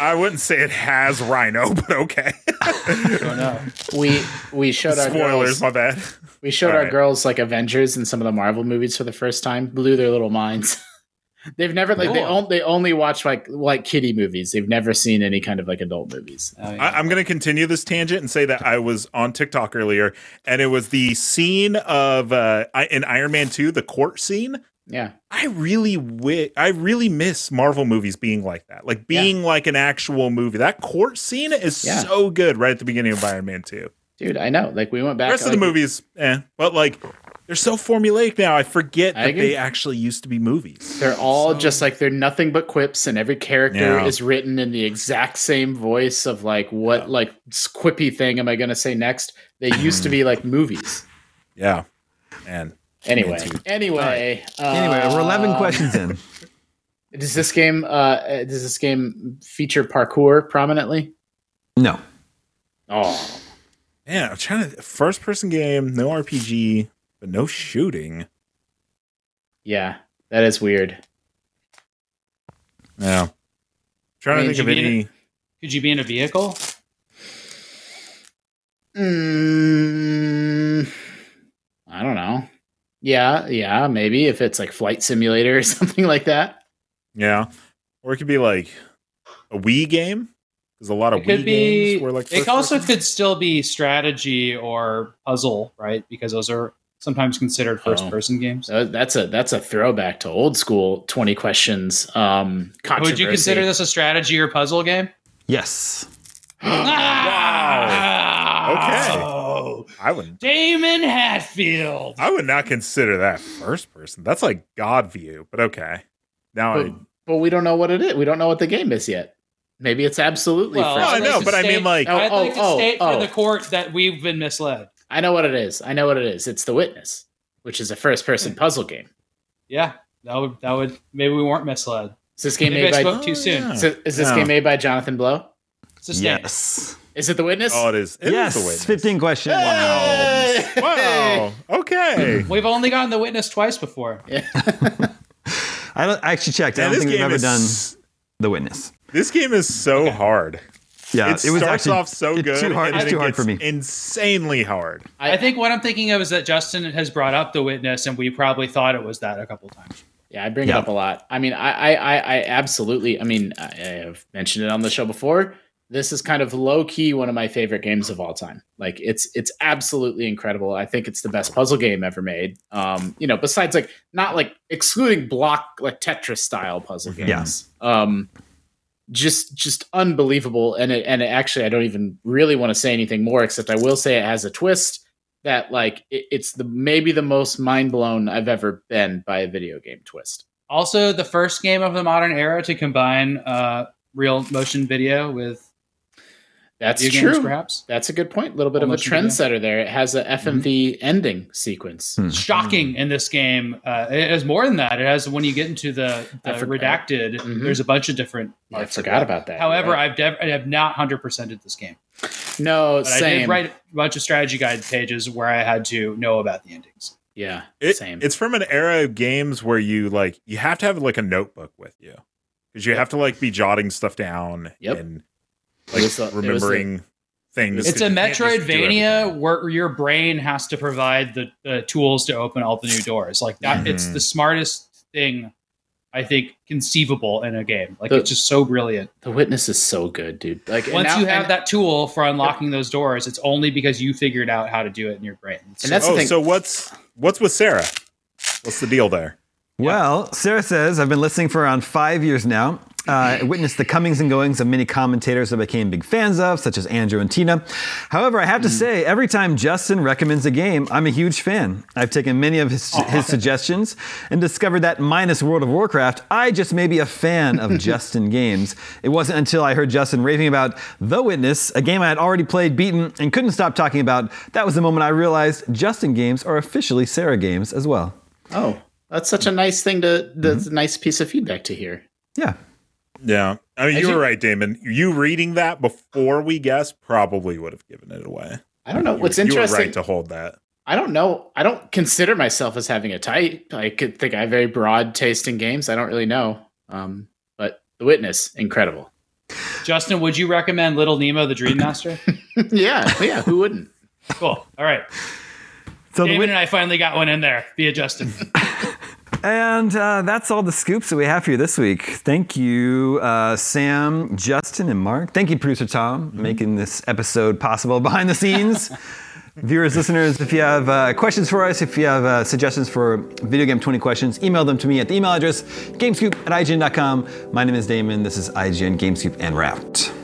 S3: I wouldn't say it has Rhino, <laughs> but okay.
S2: I don't
S4: we we showed our
S3: Spoilers,
S4: girls,
S3: my bad.
S4: we showed
S3: All
S4: our
S3: right.
S4: girls like Avengers and some of the Marvel movies for the first time. Blew their little minds. <laughs> They've never like they,
S2: Cool.
S4: on, they only watch like like kiddie movies. They've never seen any kind of like adult movies.
S2: Oh, yeah.
S3: I, I'm going to continue this tangent and say that I was on TikTok earlier, and it was the scene of uh, in Iron Man 2, the court scene.
S4: Yeah,
S3: I really wi- I really miss Marvel movies being like that, like being like an actual movie. That court scene is
S4: Yeah.
S3: so good right at the beginning of Iron Man 2.
S4: dude, I know. Like we went
S3: The
S4: back.
S3: rest of
S4: like,
S3: the movies, eh, but like they're so formulaic now. I forget
S4: I
S3: that
S4: agree.
S3: they actually used to be movies.
S4: They're all just like they're nothing but quips, and every character
S3: Yeah.
S4: is written in the exact same voice of like what like quippy thing am I going to say next? They used to be like movies.
S3: Yeah, and
S4: Anyway,
S3: too.
S4: anyway,
S6: Anyway, we're 11
S4: uh,
S6: questions in. <laughs>
S4: Does this game uh does this game feature parkour prominently?
S6: No.
S4: Oh,
S3: man, I'm trying to first person game, no RPG, but no shooting.
S4: Yeah, that is weird.
S3: Yeah. Trying
S2: I mean,
S3: to think of
S2: should be in
S3: any.
S2: Could you be in a vehicle?
S4: Mm, I don't know. Yeah, yeah, maybe if it's like flight simulator or <laughs> something like that.
S3: Yeah. Or it could be like a Wii game. There's a lot of
S2: It could
S3: Wii
S2: be.
S3: games where like
S2: It also
S3: person-
S2: could still be strategy or puzzle, right? Because those are sometimes considered
S4: Oh.
S2: first-person games.
S4: So that's a that's a throwback to old school twenty questions. Um,
S2: Would you consider this a strategy or puzzle game?
S1: Yes. <gasps>
S2: wow.
S3: I would
S2: Daemon Hatfield.
S3: I would not consider that first person. That's like God view, but okay. Now
S4: But,
S3: I
S4: but we don't know what it is. We don't know what the game is yet. Maybe it's absolutely
S2: Well,
S4: first.
S3: No, I
S2: I'd like
S3: know,
S2: to
S3: but I mean, like-
S4: Oh,
S2: I'd like
S4: oh,
S2: to
S4: oh,
S2: state
S4: oh.
S2: for the court that we've been misled.
S4: I know what it is. I know what it is. It's The Witness, which is a first person hmm. puzzle game.
S2: Yeah, that would that would maybe we weren't misled.
S4: Is this game
S2: Maybe I
S4: made by
S2: too
S3: Oh,
S2: soon.
S3: yeah.
S4: is, this
S3: Yeah.
S4: game made by Jonathan Blow?
S2: Sustain.
S1: Yes.
S4: Is it The Witness?
S3: Oh, it is. It is
S1: yes.
S3: the witness.
S1: 15 questions.
S4: Hey!
S3: Wow. Okay.
S2: We've only gotten the witness twice before. <laughs>
S1: I, don't, I actually checked. I don't think we've ever
S3: is
S1: done The Witness.
S3: This game is so hard.
S1: Yeah,
S3: it, starts
S1: actually-
S3: off so
S1: it's
S3: good.
S1: Too hard.
S3: and
S1: It's too
S3: it
S1: hard for me.
S3: Insanely hard.
S2: I, think what I'm thinking of is that Justin has brought up the witness, and we probably thought it was that a couple times.
S4: Yeah, I bring
S1: Yeah.
S4: it up a lot. I mean, I, I, I, I absolutely. I mean, I, I have mentioned it on the show before. This is kind of low key one of my favorite games of all time. Like, it's it's absolutely incredible. I think it's the best puzzle game ever made. Um, you know, besides like not like excluding block like Tetris style puzzle
S1: Yeah.
S4: games. Um, just just unbelievable. And it and it actually, I don't even really want to say anything more except I will say it has a twist that like it, it's the maybe the most mind blown I've ever been by a video game twist.
S2: Also, the first game of the modern era to combine uh, real motion video with
S4: That's
S2: video
S4: true.
S2: games, perhaps.
S4: That's a good point. A little bit of a
S2: Almost video.
S4: trendsetter there. It has a FMV ending sequence.
S1: Hmm.
S2: Shocking in this game. Uh, it has more than that. It has when you get into the, the
S4: forgot.
S2: redacted.
S4: Mhm.
S2: There's a bunch of different.
S4: Yeah, I
S2: parts of
S4: forgot
S2: that.
S4: about that.
S2: However,
S4: right.
S2: I've dev- I have not hundred percented this game,
S4: no,
S2: but I did write a bunch of strategy guide pages where I had to know about the endings.
S4: yeah,
S3: It,
S4: same.
S3: It's from an era of games where you like you have to have like a notebook with you because you have to like be jotting stuff down
S4: Yep.
S3: and
S4: It
S3: like
S4: was the- it was the-
S3: remembering things.
S2: It's a
S3: you can't just do
S2: Metroidvania where your brain has to provide the, the tools to open all the new doors. Like that, it's
S3: Mhm.
S2: the smartest thing I think conceivable in a game. Like
S4: The-
S2: it's just so brilliant.
S4: the witness is so good, dude. Like
S2: Once
S4: now-
S2: you have
S4: and-
S2: that tool for unlocking those doors, it's only because you figured out how to do it in your brain. It's
S4: And
S2: so-
S4: that's the
S3: Oh,
S4: thing.
S3: so what's what's with Sarah? What's the deal there?
S1: Well, Sarah says, I've been listening for around five years now. Uh, I witnessed the comings and goings of many commentators I became big fans of, such as Andrew and Tina. However, I have to say, every time Justin recommends a game, I'm a huge fan. I've taken many of his, his suggestions and discovered that, minus World of Warcraft, I just may be a fan of <laughs> Justin games. It wasn't until I heard Justin raving about The Witness, a game I had already played, beaten, and couldn't stop talking about, that was the moment I realized Justin games are officially Sarah games as well.
S4: oh, that's such a nice thing to. That's
S2: Mm-hmm.
S4: a nice piece of feedback to hear.
S1: Yeah.
S3: Yeah, I mean
S4: As
S3: you were right, Daemon. You reading that before we guessed probably would have given it away.
S4: I don't know
S3: You-
S4: what's
S3: you
S4: interesting.
S3: were right to hold that.
S4: I don't know. I don't consider myself as having a type. I could think I have very broad taste in games. I don't really know. Um, but The Witness, incredible.
S2: Justin, would you recommend Little Nemo, the Dream Master? <laughs>
S4: yeah, yeah. Who wouldn't?
S2: cool. All right.
S1: So the
S2: Daemon
S1: wit-
S2: and I finally got one in there via Justin. <laughs>
S1: And uh, that's all the scoops that we have for you this week. Thank you, uh, Sam, Justin, and Mark. Thank you, producer Tom, making this episode possible <laughs> behind the scenes. Viewers, listeners, if you have uh, questions for us, if you have uh, suggestions for video game 20 questions, email them to me at the email address gamescoop at ign.com. My name is Daemon. This is IGN Game Scoop and Wrapped.